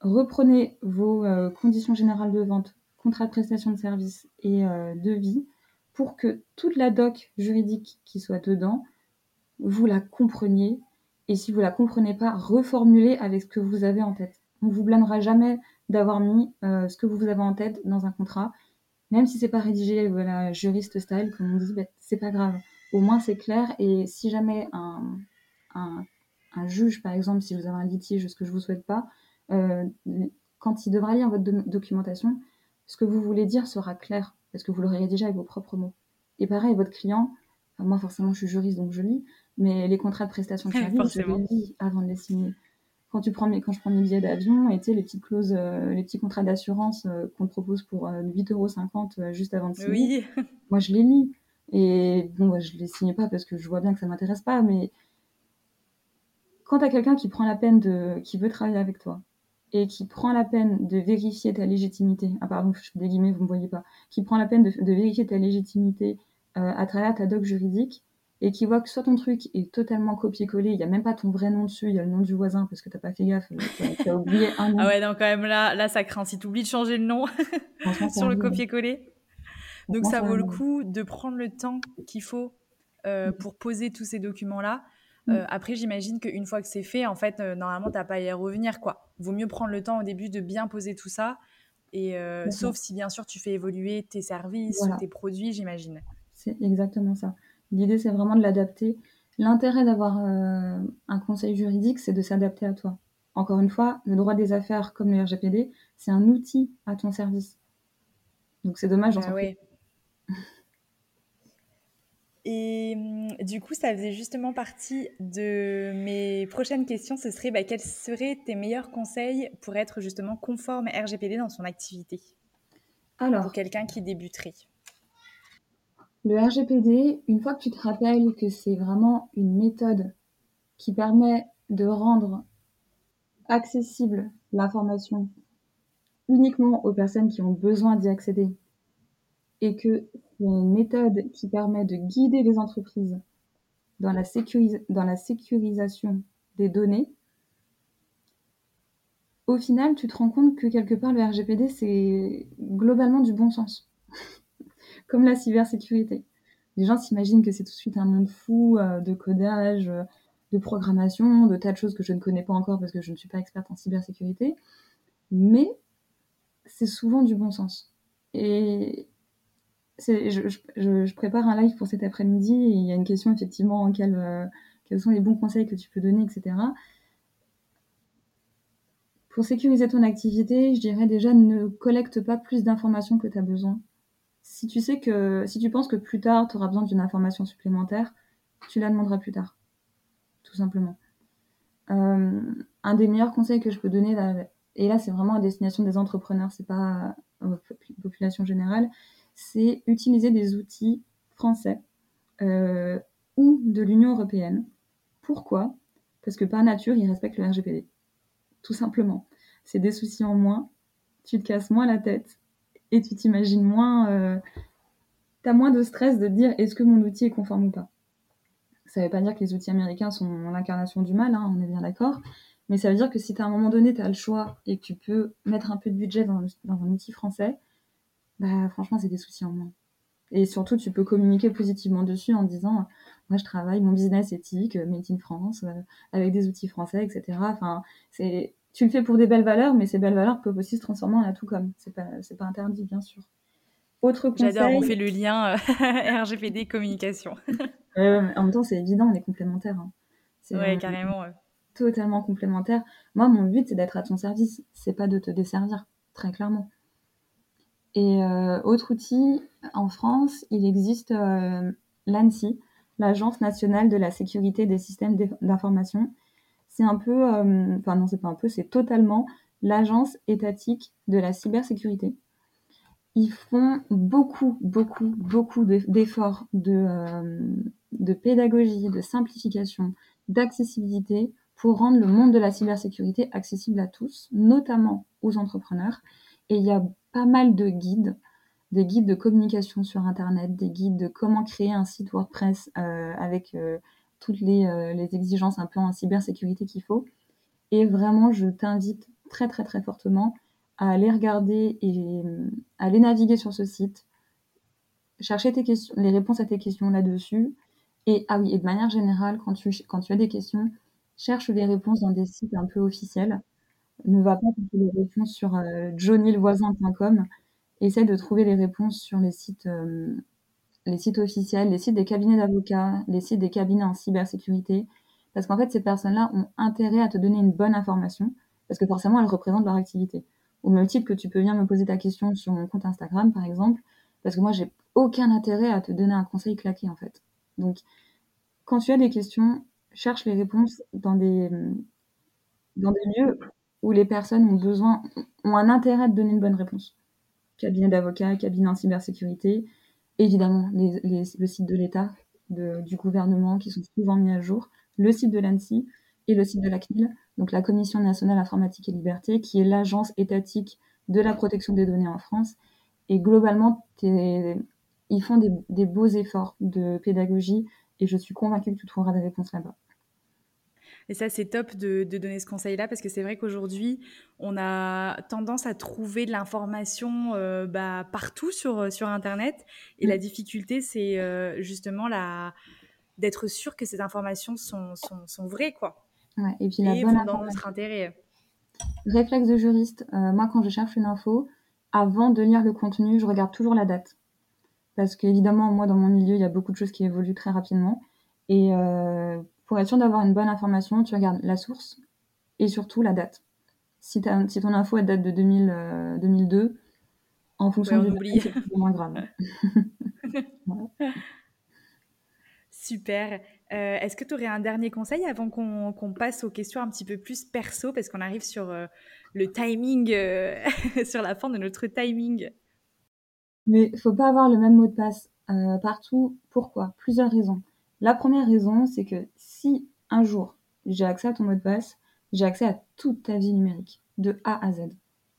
reprenez vos euh, conditions générales de vente, contrat de prestation de service et euh, devis pour que toute la doc juridique qui soit dedans, vous la compreniez. Et si vous la comprenez pas, reformulez avec ce que vous avez en tête. On vous blâmera jamais d'avoir mis euh, ce que vous avez en tête dans un contrat même si c'est pas rédigé voilà juriste style comme on dit ben, c'est pas grave au moins c'est clair et si jamais un, juge par exemple si vous avez un litige ce que je vous souhaite pas euh, quand il devra lire votre documentation ce que vous voulez dire sera clair parce que vous l'aurez rédigé avec vos propres mots et pareil votre client moi forcément je suis juriste donc je lis mais les contrats de prestation de service je les lis avant de les signer quand tu prends mes, quand je prends mes billets d'avion, et tu sais, les petites clauses, euh, les petits contrats d'assurance euh, qu'on te propose pour 8,50 euros euh, juste avant de signer, oui. moi je les lis. Et bon, bah, je les signe pas parce que je vois bien que ça m'intéresse pas, mais quand tu as quelqu'un qui prend la peine de, qui veut travailler avec toi, et qui prend la peine de vérifier ta légitimité, ah pardon, je des guillemets, vous me voyez pas, qui prend la peine de, de vérifier ta légitimité à travers ta doc juridique, et qui voit que soit ton truc est totalement copié-collé, il n'y a même pas ton vrai nom dessus, il y a le nom du voisin parce que tu n'as pas fait gaffe, tu as, oublié un nom. Ah ouais, donc quand même là, là ça craint si tu oublies de changer le nom sur le copier-coller. Donc ça vaut le coup de prendre le temps qu'il faut euh, mm. pour poser tous ces documents-là. Mm. Euh, après, j'imagine qu'une fois que c'est fait, en fait, euh, normalement, tu n'as pas à y revenir. quoi. Vaut mieux prendre le temps au début de bien poser tout ça. Et sauf si, bien sûr, tu fais évoluer tes services ou tes produits, j'imagine. C'est exactement ça. L'idée, c'est vraiment de l'adapter. L'intérêt d'avoir euh, un conseil juridique, c'est de s'adapter à toi. Encore une fois, le droit des affaires, comme le RGPD, c'est un outil à ton service. Donc c'est dommage. Ah ouais. Et hum, du coup, ça faisait justement partie de mes prochaines questions. Ce serait bah, quels seraient tes meilleurs conseils pour être justement conforme RGPD dans son activité? Alors, pour quelqu'un qui débuterait. Le RGPD, une fois que tu te rappelles que c'est vraiment une méthode qui permet de rendre accessible l'information uniquement aux personnes qui ont besoin d'y accéder et que une méthode qui permet de guider les entreprises dans la, dans la sécurisation des données, au final, tu te rends compte que quelque part, le RGPD, c'est globalement du bon sens comme la cybersécurité. Les gens s'imaginent que c'est tout de suite un monde fou euh, de codage, euh, de programmation, de tas de choses que je ne connais pas encore parce que je ne suis pas experte en cybersécurité. Mais c'est souvent du bon sens. Et je, prépare un live pour cet après-midi et il y a une question effectivement en euh, quels sont les bons conseils que tu peux donner, etc. Pour sécuriser ton activité, je dirais déjà ne collecte pas plus d'informations que tu as besoin si tu sais que, si tu penses que plus tard, tu auras besoin d'une information supplémentaire, tu la demanderas plus tard. Tout simplement. Euh, un des meilleurs conseils que je peux donner, et là, c'est vraiment à destination des entrepreneurs, c'est pas la population générale, c'est utiliser des outils français euh, ou de l'Union européenne. Pourquoi? Parce que par nature, ils respectent le RGPD. Tout simplement. C'est des soucis en moins, tu te casses moins la tête, et tu t'imagines moins, euh, tu as moins de stress de dire est-ce que mon outil est conforme ou pas? Ça ne veut pas dire que les outils américains sont l'incarnation du mal, hein, on est bien d'accord, mais ça veut dire que si à un moment donné, tu as le choix et que tu peux mettre un peu de budget dans, un outil français, bah franchement, c'est des soucis en moins. Et surtout, tu peux communiquer positivement dessus en disant Moi, je travaille, mon business éthique, made in France, euh, avec des outils français, etc. Enfin, c'est tu le fais pour des belles valeurs, mais ces belles valeurs peuvent aussi se transformer en atout comme. C'est pas, c'est pas interdit, bien sûr. Autre conseil. J'adore, on fait le lien euh, RGPD communication. en même temps, c'est évident, on est complémentaires. Hein. ouais, carrément. Totalement complémentaires. Moi, mon but, c'est d'être à ton service. C'est pas de te desservir, très clairement. Et euh, autre outil, en France, il existe euh, l'ANSI, l'Agence nationale de la sécurité des systèmes d'information, c'est un peu, euh, enfin non, c'est pas un peu, c'est totalement l'agence étatique de la cybersécurité. Ils font beaucoup, beaucoup, beaucoup d'efforts de, euh, de pédagogie, de simplification, d'accessibilité pour rendre le monde de la cybersécurité accessible à tous, notamment aux entrepreneurs. Et il y a pas mal de guides, des guides de communication sur Internet, des guides de comment créer un site WordPress avec toutes les, les, exigences un peu en cybersécurité qu'il faut. Et vraiment, je t'invite très très très fortement à aller regarder et à aller naviguer sur ce site, chercher tes questions, les réponses à tes questions là-dessus. Et ah oui, et de manière générale, quand tu, quand tu as des questions, cherche les réponses dans des sites un peu officiels. Ne va pas chercher les réponses sur euh, johnnylevoisin.com. Essaye de trouver les réponses sur les sites, euh, les sites officiels, les sites des cabinets d'avocats, les sites des cabinets en cybersécurité. Parce qu'en fait, ces personnes-là ont intérêt à te donner une bonne information, parce que forcément, elles représentent leur activité. Au même titre que tu peux venir me poser ta question sur mon compte Instagram, par exemple, parce que moi, j'ai aucun intérêt à te donner un conseil claqué, en fait. Donc, quand tu as des questions, cherche les réponses dans des, dans des lieux où les personnes ont besoin, ont un intérêt de donner une bonne réponse. Cabinet d'avocats, cabinet en cybersécurité, évidemment le site de l'État, du gouvernement qui sont souvent mis à jour, le site de l'ANSI et le site de la CNIL, donc la Commission nationale informatique et liberté, qui est l'agence étatique de la protection des données en France. Et globalement, ils font des beaux efforts de pédagogie et je suis convaincue que tu trouveras des réponses là-bas. Et ça, c'est top de, donner ce conseil-là parce que c'est vrai qu'aujourd'hui, on a tendance à trouver de l'information euh, bah, partout sur, euh, sur Internet. Et la mm. difficulté, c'est euh, justement la... d'être sûr que ces informations sont, sont, vraies. Quoi. Ouais, et puis la bonne dans notre intérêt. Réflexe de juriste. moi, quand je cherche une info, avant de lire le contenu, je regarde toujours la date. Parce qu'évidemment, moi, dans mon milieu, il y a beaucoup de choses qui évoluent très rapidement. Et pour être sûr d'avoir une bonne information, tu regardes la source et surtout la date. Si, si ton info elle date de 2000, 2002, euh, en fonction du c'est moins grave. Super. Euh, est-ce que tu aurais un dernier conseil avant qu'on passe aux questions un petit peu plus perso? Parce qu'on arrive sur euh, le timing, sur la fin de notre timing Mais il faut pas avoir le même mot de passe partout. Pourquoi? Plusieurs raisons. La première raison, c'est que si un jour j'ai accès à ton mot de passe, j'ai accès à toute ta vie numérique, de A à Z.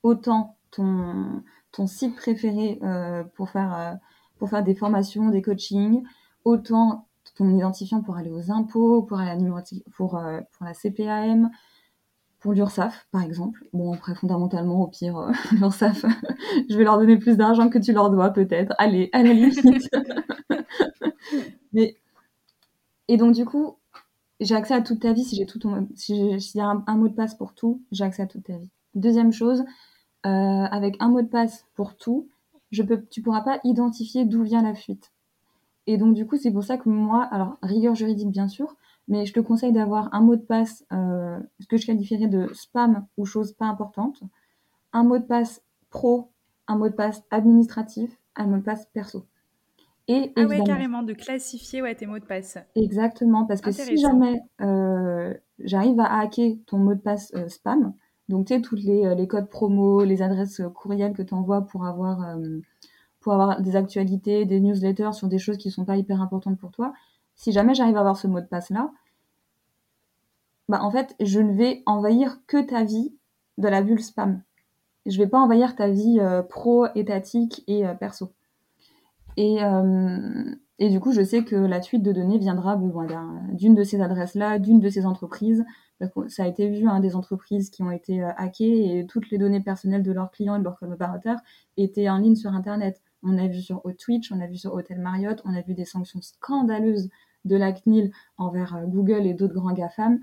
Autant ton, ton site préféré euh, pour, faire, euh, pour faire des formations, des coachings, autant ton identifiant pour aller aux impôts, pour, aller à la pour, euh, pour la CPAM, pour l'URSSAF, par exemple. Bon, après, fondamentalement, au pire, l'URSSAF, je vais leur donner plus d'argent que tu leur dois, peut-être. Allez, à la limite. Mais et donc, du coup, j'ai accès à toute ta vie si j'ai un, mot de passe pour tout, j'ai accès à toute ta vie. Deuxième chose, euh, avec un mot de passe pour tout, je peux, tu pourras pas identifier d'où vient la fuite. Et donc, du coup, c'est pour ça que moi, alors, rigueur juridique, bien sûr, mais je te conseille d'avoir un mot de passe, euh, ce que je qualifierais de spam ou chose pas importante, un mot de passe pro, un mot de passe administratif, un mot de passe perso. Et ah ouais, carrément, de classifier ouais, tes mots de passe. Exactement, parce que si jamais euh, j'arrive à hacker ton mot de passe euh, spam, donc tu sais, tous les, euh, les, codes promo, les adresses courriels que tu envoies pour avoir, pour avoir des actualités, des newsletters sur des choses qui sont pas hyper importantes pour toi, si jamais j'arrive à avoir ce mot de passe-là, bah en fait, je ne vais envahir que ta vie de la bulle spam. Je vais pas envahir ta vie pro, étatique et perso. Et, euh, et du coup, je sais que la suite de données viendra d'une de ces adresses-là, d'une de ces entreprises. Ça a été vu, hein, des entreprises qui ont été euh, hackées et toutes les données personnelles de leurs clients et de leurs collaborateurs étaient en ligne sur Internet. On a vu sur Twitch, on a vu sur Hotel Marriott, on a vu des sanctions scandaleuses de la CNIL envers euh, Google et d'autres grands GAFAM.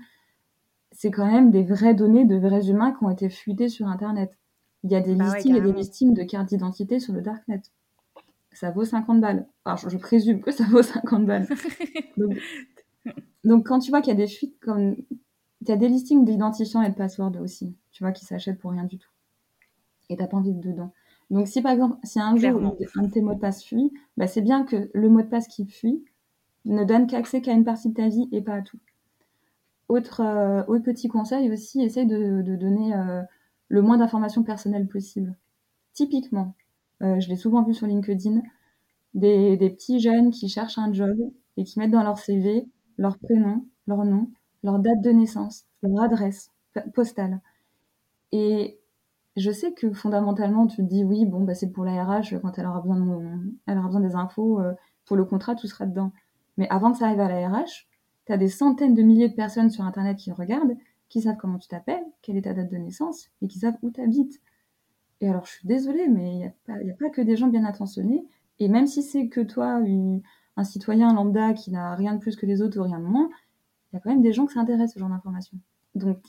C'est quand même des vraies données de vrais humains qui ont été fuitées sur Internet. Il y a des bah listings et des listings de cartes d'identité sur le Darknet ça vaut 50 balles. Alors, je, présume que ça vaut 50 balles. Donc, quand tu vois qu'il y a des fuites comme. Il y a des listings d'identifiants et de passwords aussi, tu vois, qui s'achètent pour rien du tout. Et t'as pas envie de dedans. Donc, si par exemple, si un jour un de tes mots de passe fuit, bah, c'est bien que le mot de passe qui fuit ne donne qu'accès qu'à une partie de ta vie et pas à tout. Autre, euh, autre petit conseil aussi, essaye de, donner euh, le moins d'informations personnelles possible. Typiquement, je l'ai souvent vu sur LinkedIn, des, petits jeunes qui cherchent un job et qui mettent dans leur CV leur prénom, leur nom, leur date de naissance, leur adresse postale. Et je sais que fondamentalement, tu te dis oui, bon, bah, c'est pour la RH, quand elle aura besoin, de des infos euh, pour le contrat, tout sera dedans. Mais avant que ça arrive à la RH, tu as des centaines de milliers de personnes sur Internet qui regardent, qui savent comment tu t'appelles, quelle est ta date de naissance, et qui savent où tu habites. Et alors, je suis désolée, mais il n'y a, a, pas que des gens bien intentionnés. Et même si c'est que toi, un citoyen lambda qui n'a rien de plus que les autres ou rien de moins, il y a quand même des gens qui s'intéressent à ce genre d'informations. Donc,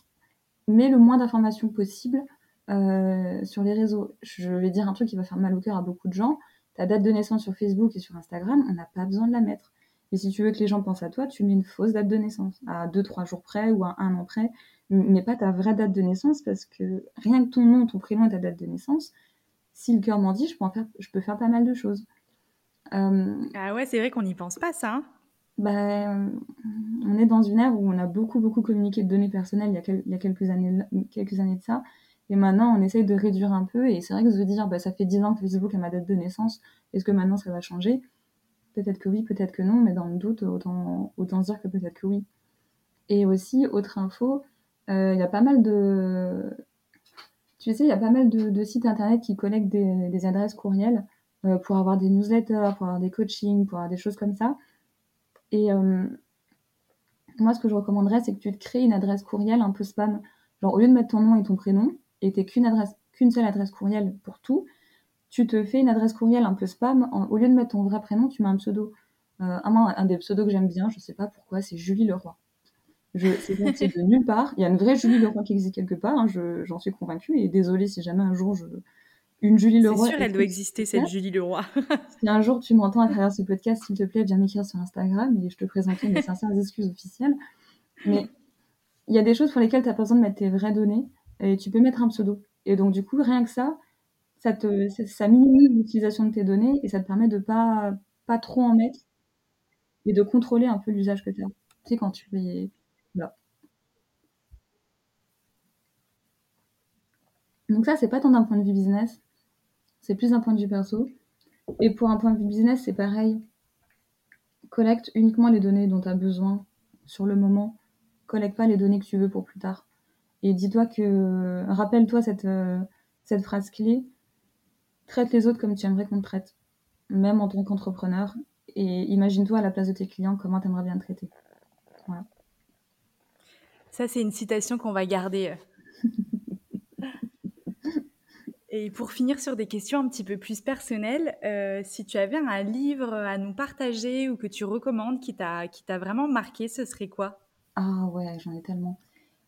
mets le moins d'informations possible euh, sur les réseaux. Je vais dire un truc qui va faire mal au cœur à beaucoup de gens. Ta date de naissance sur Facebook et sur Instagram, on n'a pas besoin de la mettre. Et si tu veux que les gens pensent à toi, tu mets une fausse date de naissance, à 2-3 jours près ou à un an près, mais pas ta vraie date de naissance, parce que rien que ton nom, ton prénom et ta date de naissance, si le cœur m'en dit, je peux, faire, je peux faire pas mal de choses. Euh, ah ouais, c'est vrai qu'on n'y pense pas, ça. Hein. bah, on est dans une ère où on a beaucoup, beaucoup communiqué de données personnelles il y a, il y a quelques, années, quelques années de ça. Et maintenant, on essaye de réduire un peu. Et c'est vrai que de dire, bah, ça fait 10 ans que Facebook a ma date de naissance, est-ce que maintenant ça va changer? Peut-être que oui, peut-être que non, mais dans le doute, autant, autant se dire que peut-être que oui. Et aussi, autre info, il y a pas mal de. Tu sais, il y a pas mal de, sites internet qui collectent des, adresses courriels euh, pour avoir des newsletters, pour avoir des coachings, pour avoir des choses comme ça. Et euh, moi, ce que je recommanderais, c'est que tu te crées une adresse courriel un peu spam. Genre, au lieu de mettre ton nom et ton prénom, et t'es qu'une adresse, qu'une seule adresse courriel pour tout, tu te fais une adresse courriel un peu spam. au lieu de mettre ton vrai prénom, tu mets un pseudo. Euh, un, un, des pseudos que j'aime bien, je sais pas pourquoi, c'est Julie Leroy. Je, c'est de nulle part. Il y a une vraie Julie Leroy qui existe quelque part, hein, j'en suis convaincue. Et désolée si jamais un jour je. Une Julie Leroy. C'est sûr, elle doit exister, cette Julie Leroy. si un jour tu m'entends à travers ce podcast, s'il te plaît, viens m'écrire sur Instagram et je te présenterai mes sincères excuses officielles. Mais il y a des choses pour lesquelles tu n'as pas besoin de mettre tes vraies données et tu peux mettre un pseudo. Et donc, du coup, rien que ça, ça, te, ça minimise l'utilisation de tes données et ça te permet de pas, pas trop en mettre et de contrôler un peu l'usage que tu as. Tu sais, quand tu es. Voilà. Donc, ça, c'est pas tant d'un point de vue business, c'est plus d'un point de vue perso. Et pour un point de vue business, c'est pareil. Collecte uniquement les données dont tu as besoin sur le moment. Collecte pas les données que tu veux pour plus tard. Et dis-toi que, rappelle-toi cette, euh, cette phrase clé, traite les autres comme tu aimerais qu'on te traite, même en tant qu'entrepreneur. Et imagine-toi à la place de tes clients comment tu aimerais bien te traiter. Voilà. Ça, c'est une citation qu'on va garder. Et pour finir sur des questions un petit peu plus personnelles, euh, si tu avais un livre à nous partager ou que tu recommandes qui t'a vraiment marqué, ce serait quoi? Ah ouais, j'en ai tellement.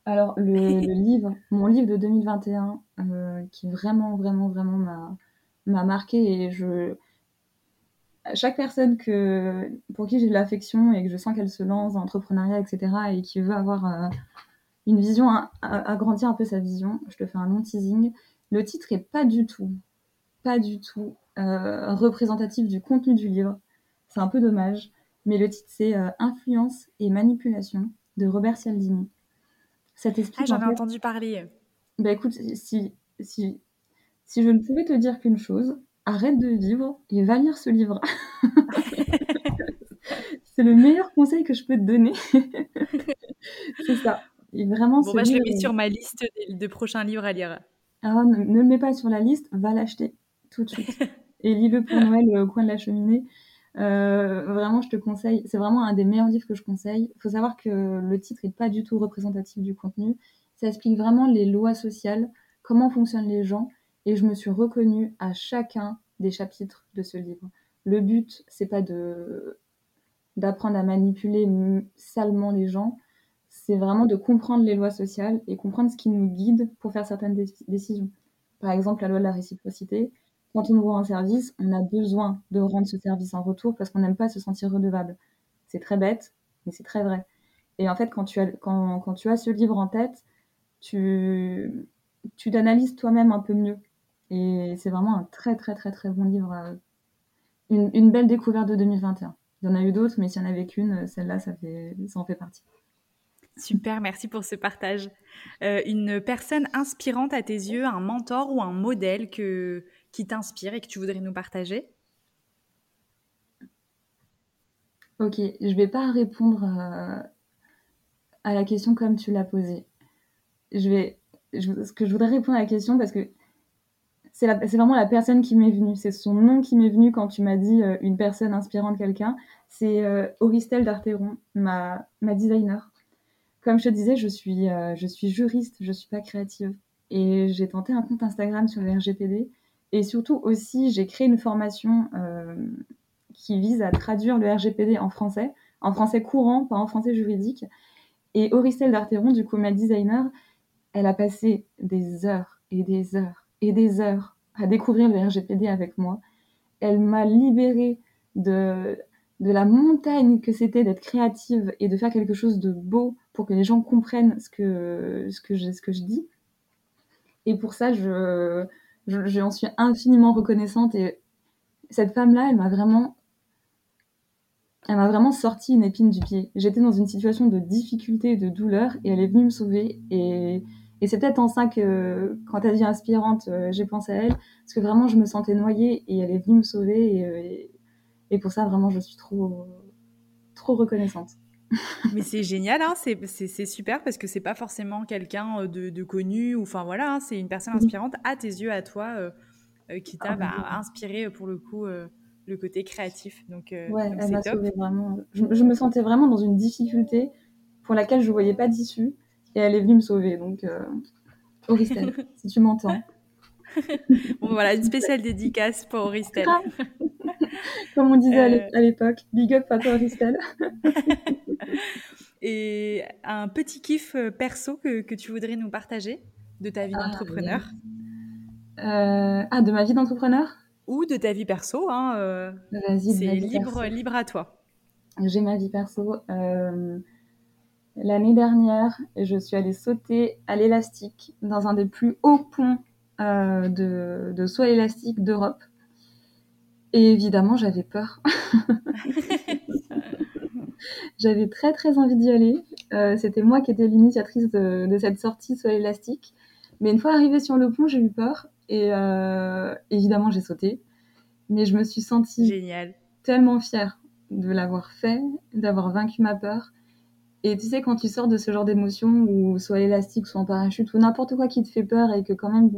Alors, le, livre, mon livre de 2021, euh, qui vraiment, vraiment, vraiment m'a, m'a marqué et je. Chaque personne que, pour qui j'ai de l'affection et que je sens qu'elle se lance dans l'entrepreneuriat, etc., et qui veut avoir euh, une vision, agrandir un peu sa vision, je te fais un long teasing. Le titre est pas du tout, pas du tout euh, représentatif du contenu du livre. C'est un peu dommage, mais le titre c'est Influence et manipulation de Robert Cialdini. Ça Ah, j'en ai entendu parler. Bah écoute, si, si, si je ne pouvais te dire qu'une chose, arrête de vivre et va lire ce livre. c'est le meilleur conseil que je peux te donner. c'est ça. Et vraiment, bon, bah, je le mets sur ma liste de, prochains livres à lire. Ne, ne, le mets pas sur la liste, va l'acheter tout de suite. et lis-le pour Noël au coin de la cheminée. Euh, vraiment, je te conseille. C'est vraiment un des meilleurs livres que je conseille. Il faut savoir que le titre n'est pas du tout représentatif du contenu. Ça explique vraiment les lois sociales, comment fonctionnent les gens, et je me suis reconnue à chacun des chapitres de ce livre. Le but, c'est pas de d'apprendre à manipuler salement les gens, c'est vraiment de comprendre les lois sociales et comprendre ce qui nous guide pour faire certaines décisions. Par exemple, la loi de la réciprocité, quand on nous rend un service, on a besoin de rendre ce service en retour parce qu'on n'aime pas se sentir redevable. C'est très bête, mais c'est très vrai. Et en fait, quand tu as, quand, quand tu as ce livre en tête, tu, tu toi-même un peu mieux. Et c'est vraiment un très, très, très, très bon livre. Euh, une, une, belle découverte de 2021. Il y en a eu d'autres, mais s'il y en avait qu'une, celle-là, ça, ça en fait partie. Super, merci pour ce partage. Euh, une personne inspirante à tes yeux, un mentor ou un modèle que, qui t'inspire et que tu voudrais nous partager? Ok, je ne vais pas répondre euh, à, la question comme tu l'as posée. Je vais, ce que je voudrais répondre à la question parce que c'est vraiment la personne qui m'est venue. C'est son nom qui m'est venu quand tu m'as dit euh, une personne inspirante quelqu'un. C'est euh, Auristel Darteron, ma, ma designer. Comme je te disais, je suis, euh, je suis juriste, je suis pas créative. Et j'ai tenté un compte Instagram sur le RGPD. Et surtout aussi, j'ai créé une formation qui vise à traduire le RGPD en français, en français courant, pas en français juridique. Et Auristel Darteron, du coup, ma designer, elle a passé des heures et des heures et des heures à découvrir le RGPD avec moi. Elle m'a libérée de, de la montagne que c'était d'être créative et de faire quelque chose de beau pour que les gens comprennent ce que, ce que, je, ce que je dis. Et pour ça, je, je, j'en suis infiniment reconnaissante. Et cette femme-là, elle m'a vraiment elle m'a vraiment sorti une épine du pied. J'étais dans une situation de difficulté et de douleur et elle est venue me sauver. Et, et c'est peut-être en ça que, quand as dit inspirante, euh, j'ai pensé à elle, parce que vraiment je me sentais noyée et elle est venue me sauver. Et, euh, et, pour ça, vraiment, je suis trop, trop reconnaissante. Mais c'est génial, hein c'est super parce que c'est pas forcément quelqu'un euh, de, de, connu, ou enfin voilà, hein, c'est une personne inspirante à tes yeux, à toi, qui t'a ah, bah, inspiré pour le coup le côté créatif. Donc, euh, elle m'a sauvée vraiment. Je, me sentais vraiment dans une difficulté pour laquelle je ne voyais pas d'issue et elle est venue me sauver. Donc, euh, Auristel, si tu m'entends. bon, voilà, une spéciale dédicace pour Auristel. Comme on disait à euh. l'époque, big up à toi, Auristel. et un petit kiff perso que, que, tu voudrais nous partager de ta vie ah, d'entrepreneur? Ah, de ma vie d'entrepreneur? Ou de ta vie perso. Hein, euh, c'est libre, libre à toi. J'ai ma vie perso. Euh, l'année dernière, je suis allée sauter à l'élastique dans un des plus hauts ponts euh, de, de saut élastique d'Europe. Et évidemment, j'avais peur. j'avais très très envie d'y aller. C'était moi qui étais l'initiatrice de, de, cette sortie saut élastique. Mais une fois arrivée sur le pont, j'ai eu peur. Et euh, évidemment, j'ai sauté. Mais je me suis sentie Génial. tellement fière de l'avoir fait, d'avoir vaincu ma peur. Et tu sais, quand tu sors de ce genre d'émotion, ou soit élastique, soit en parachute, ou n'importe quoi qui te fait peur et que quand même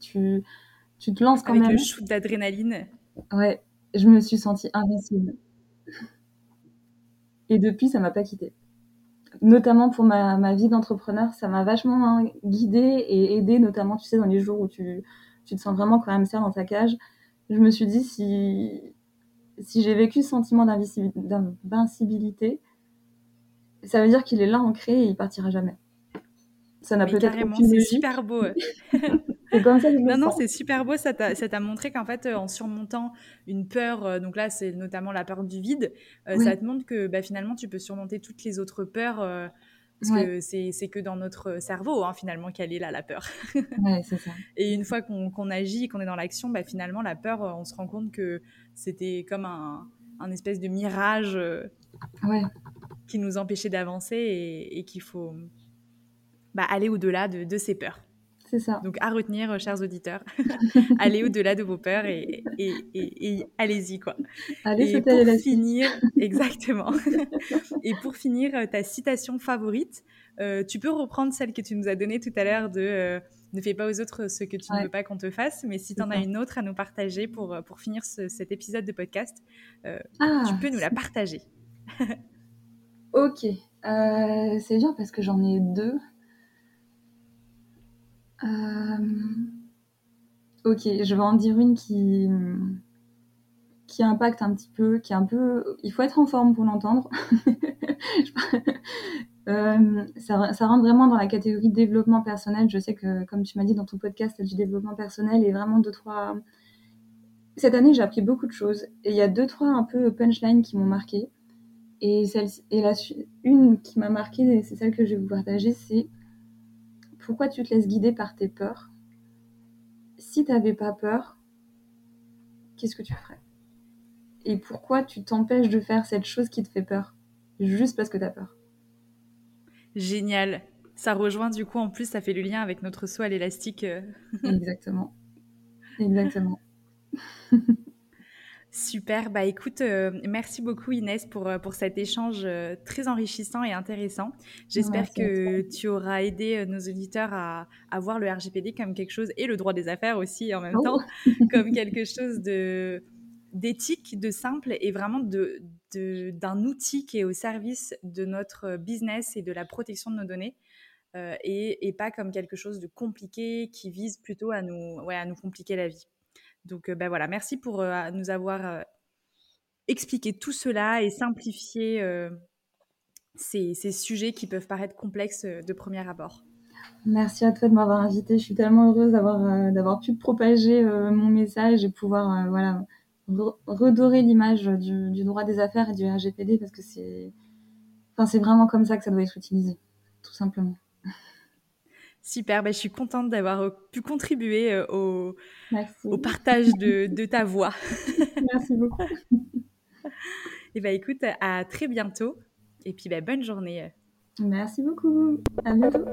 tu, tu te lances quand Avec même. le shoot d'adrénaline. Ouais, je me suis sentie invincible. Et depuis, ça m'a pas quitté notamment pour ma, ma vie d'entrepreneur, ça m'a vachement hein, guidée et aidée, notamment, tu sais, dans les jours où tu, tu te sens vraiment quand même serre dans ta cage. Je me suis dit, si, si j'ai vécu ce sentiment d'invincibilité, ça veut dire qu'il est là ancré et il partira jamais. Ça n'a peut-être aucune C'est super beau. c'est comme ça que je Non, non, c'est super beau. Ça t'a montré qu'en fait, euh, en surmontant une peur, euh, donc là, c'est notamment la peur du vide, euh, ça te montre que bah, finalement, tu peux surmonter toutes les autres peurs. parce que c'est que dans notre cerveau, hein, finalement, qu'elle est là, la peur. ouais, c'est ça. Et une fois qu'on agit, qu'on est dans l'action, bah, finalement, la peur, on se rend compte que c'était comme un, un, espèce de mirage ouais. qui nous empêchait d'avancer et, et qu'il faut bah, aller au-delà de, de, ces peurs. C'est ça. Donc à retenir, euh, chers auditeurs, allez au-delà de vos peurs et, et, et, allez-y quoi. Allez, et pour finir, exactement. et pour finir, euh, ta citation favorite, euh, tu peux reprendre celle que tu nous as donnée tout à l'heure de ne fais pas aux autres ce que tu ne veux pas qu'on te fasse, mais si tu en as une autre à nous partager pour, pour finir cet épisode de podcast, ah, tu peux nous la partager. ok, c'est bien parce que j'en ai deux. Euh, ok, je vais en dire une qui, qui impacte un petit peu, qui est un peu. Il faut être en forme pour l'entendre. euh, ça, rentre vraiment dans la catégorie développement personnel. Je sais que, comme tu m'as dit dans ton podcast, tu as du développement personnel et vraiment deux, trois. Cette année, j'ai appris beaucoup de choses et il y a deux, trois un peu punchlines qui m'ont marqué. Et, celle, et la, une qui m'a marqué, c'est celle que je vais vous partager, c'est pourquoi tu te laisses guider par tes peurs? Si tu n'avais pas peur, qu'est-ce que tu ferais? Et pourquoi tu t'empêches de faire cette chose qui te fait peur? Juste parce que tu as peur. Génial. Ça rejoint du coup, en plus, ça fait le lien avec notre saut à l'élastique. Exactement. Exactement. Super, bah écoute, euh, merci beaucoup Inès pour, euh, pour cet échange euh, très enrichissant et intéressant. J'espère que tu auras aidé nos auditeurs à, à, voir le RGPD comme quelque chose, et le droit des affaires aussi en même oh. temps, comme quelque chose de d'éthique, de simple et vraiment de, d'un outil qui est au service de notre business et de la protection de nos données. et, et, pas comme quelque chose de compliqué qui vise plutôt à nous, ouais, à nous compliquer la vie. Donc, ben voilà, merci pour euh, nous avoir euh, expliqué tout cela et simplifié ces, ces, sujets qui peuvent paraître complexes de premier abord. Merci à toi de m'avoir invité. Je suis tellement heureuse d'avoir d'avoir pu propager mon message et pouvoir voilà redorer l'image du, du, droit des affaires et du RGPD parce que c'est c'est vraiment comme ça que ça doit être utilisé, tout simplement. Super, ben, je suis contente d'avoir euh, pu contribuer euh, au, au, partage de, de, ta voix. Merci beaucoup. Et ben, écoute, à très bientôt. Et puis, ben, bonne journée. Merci beaucoup. À bientôt.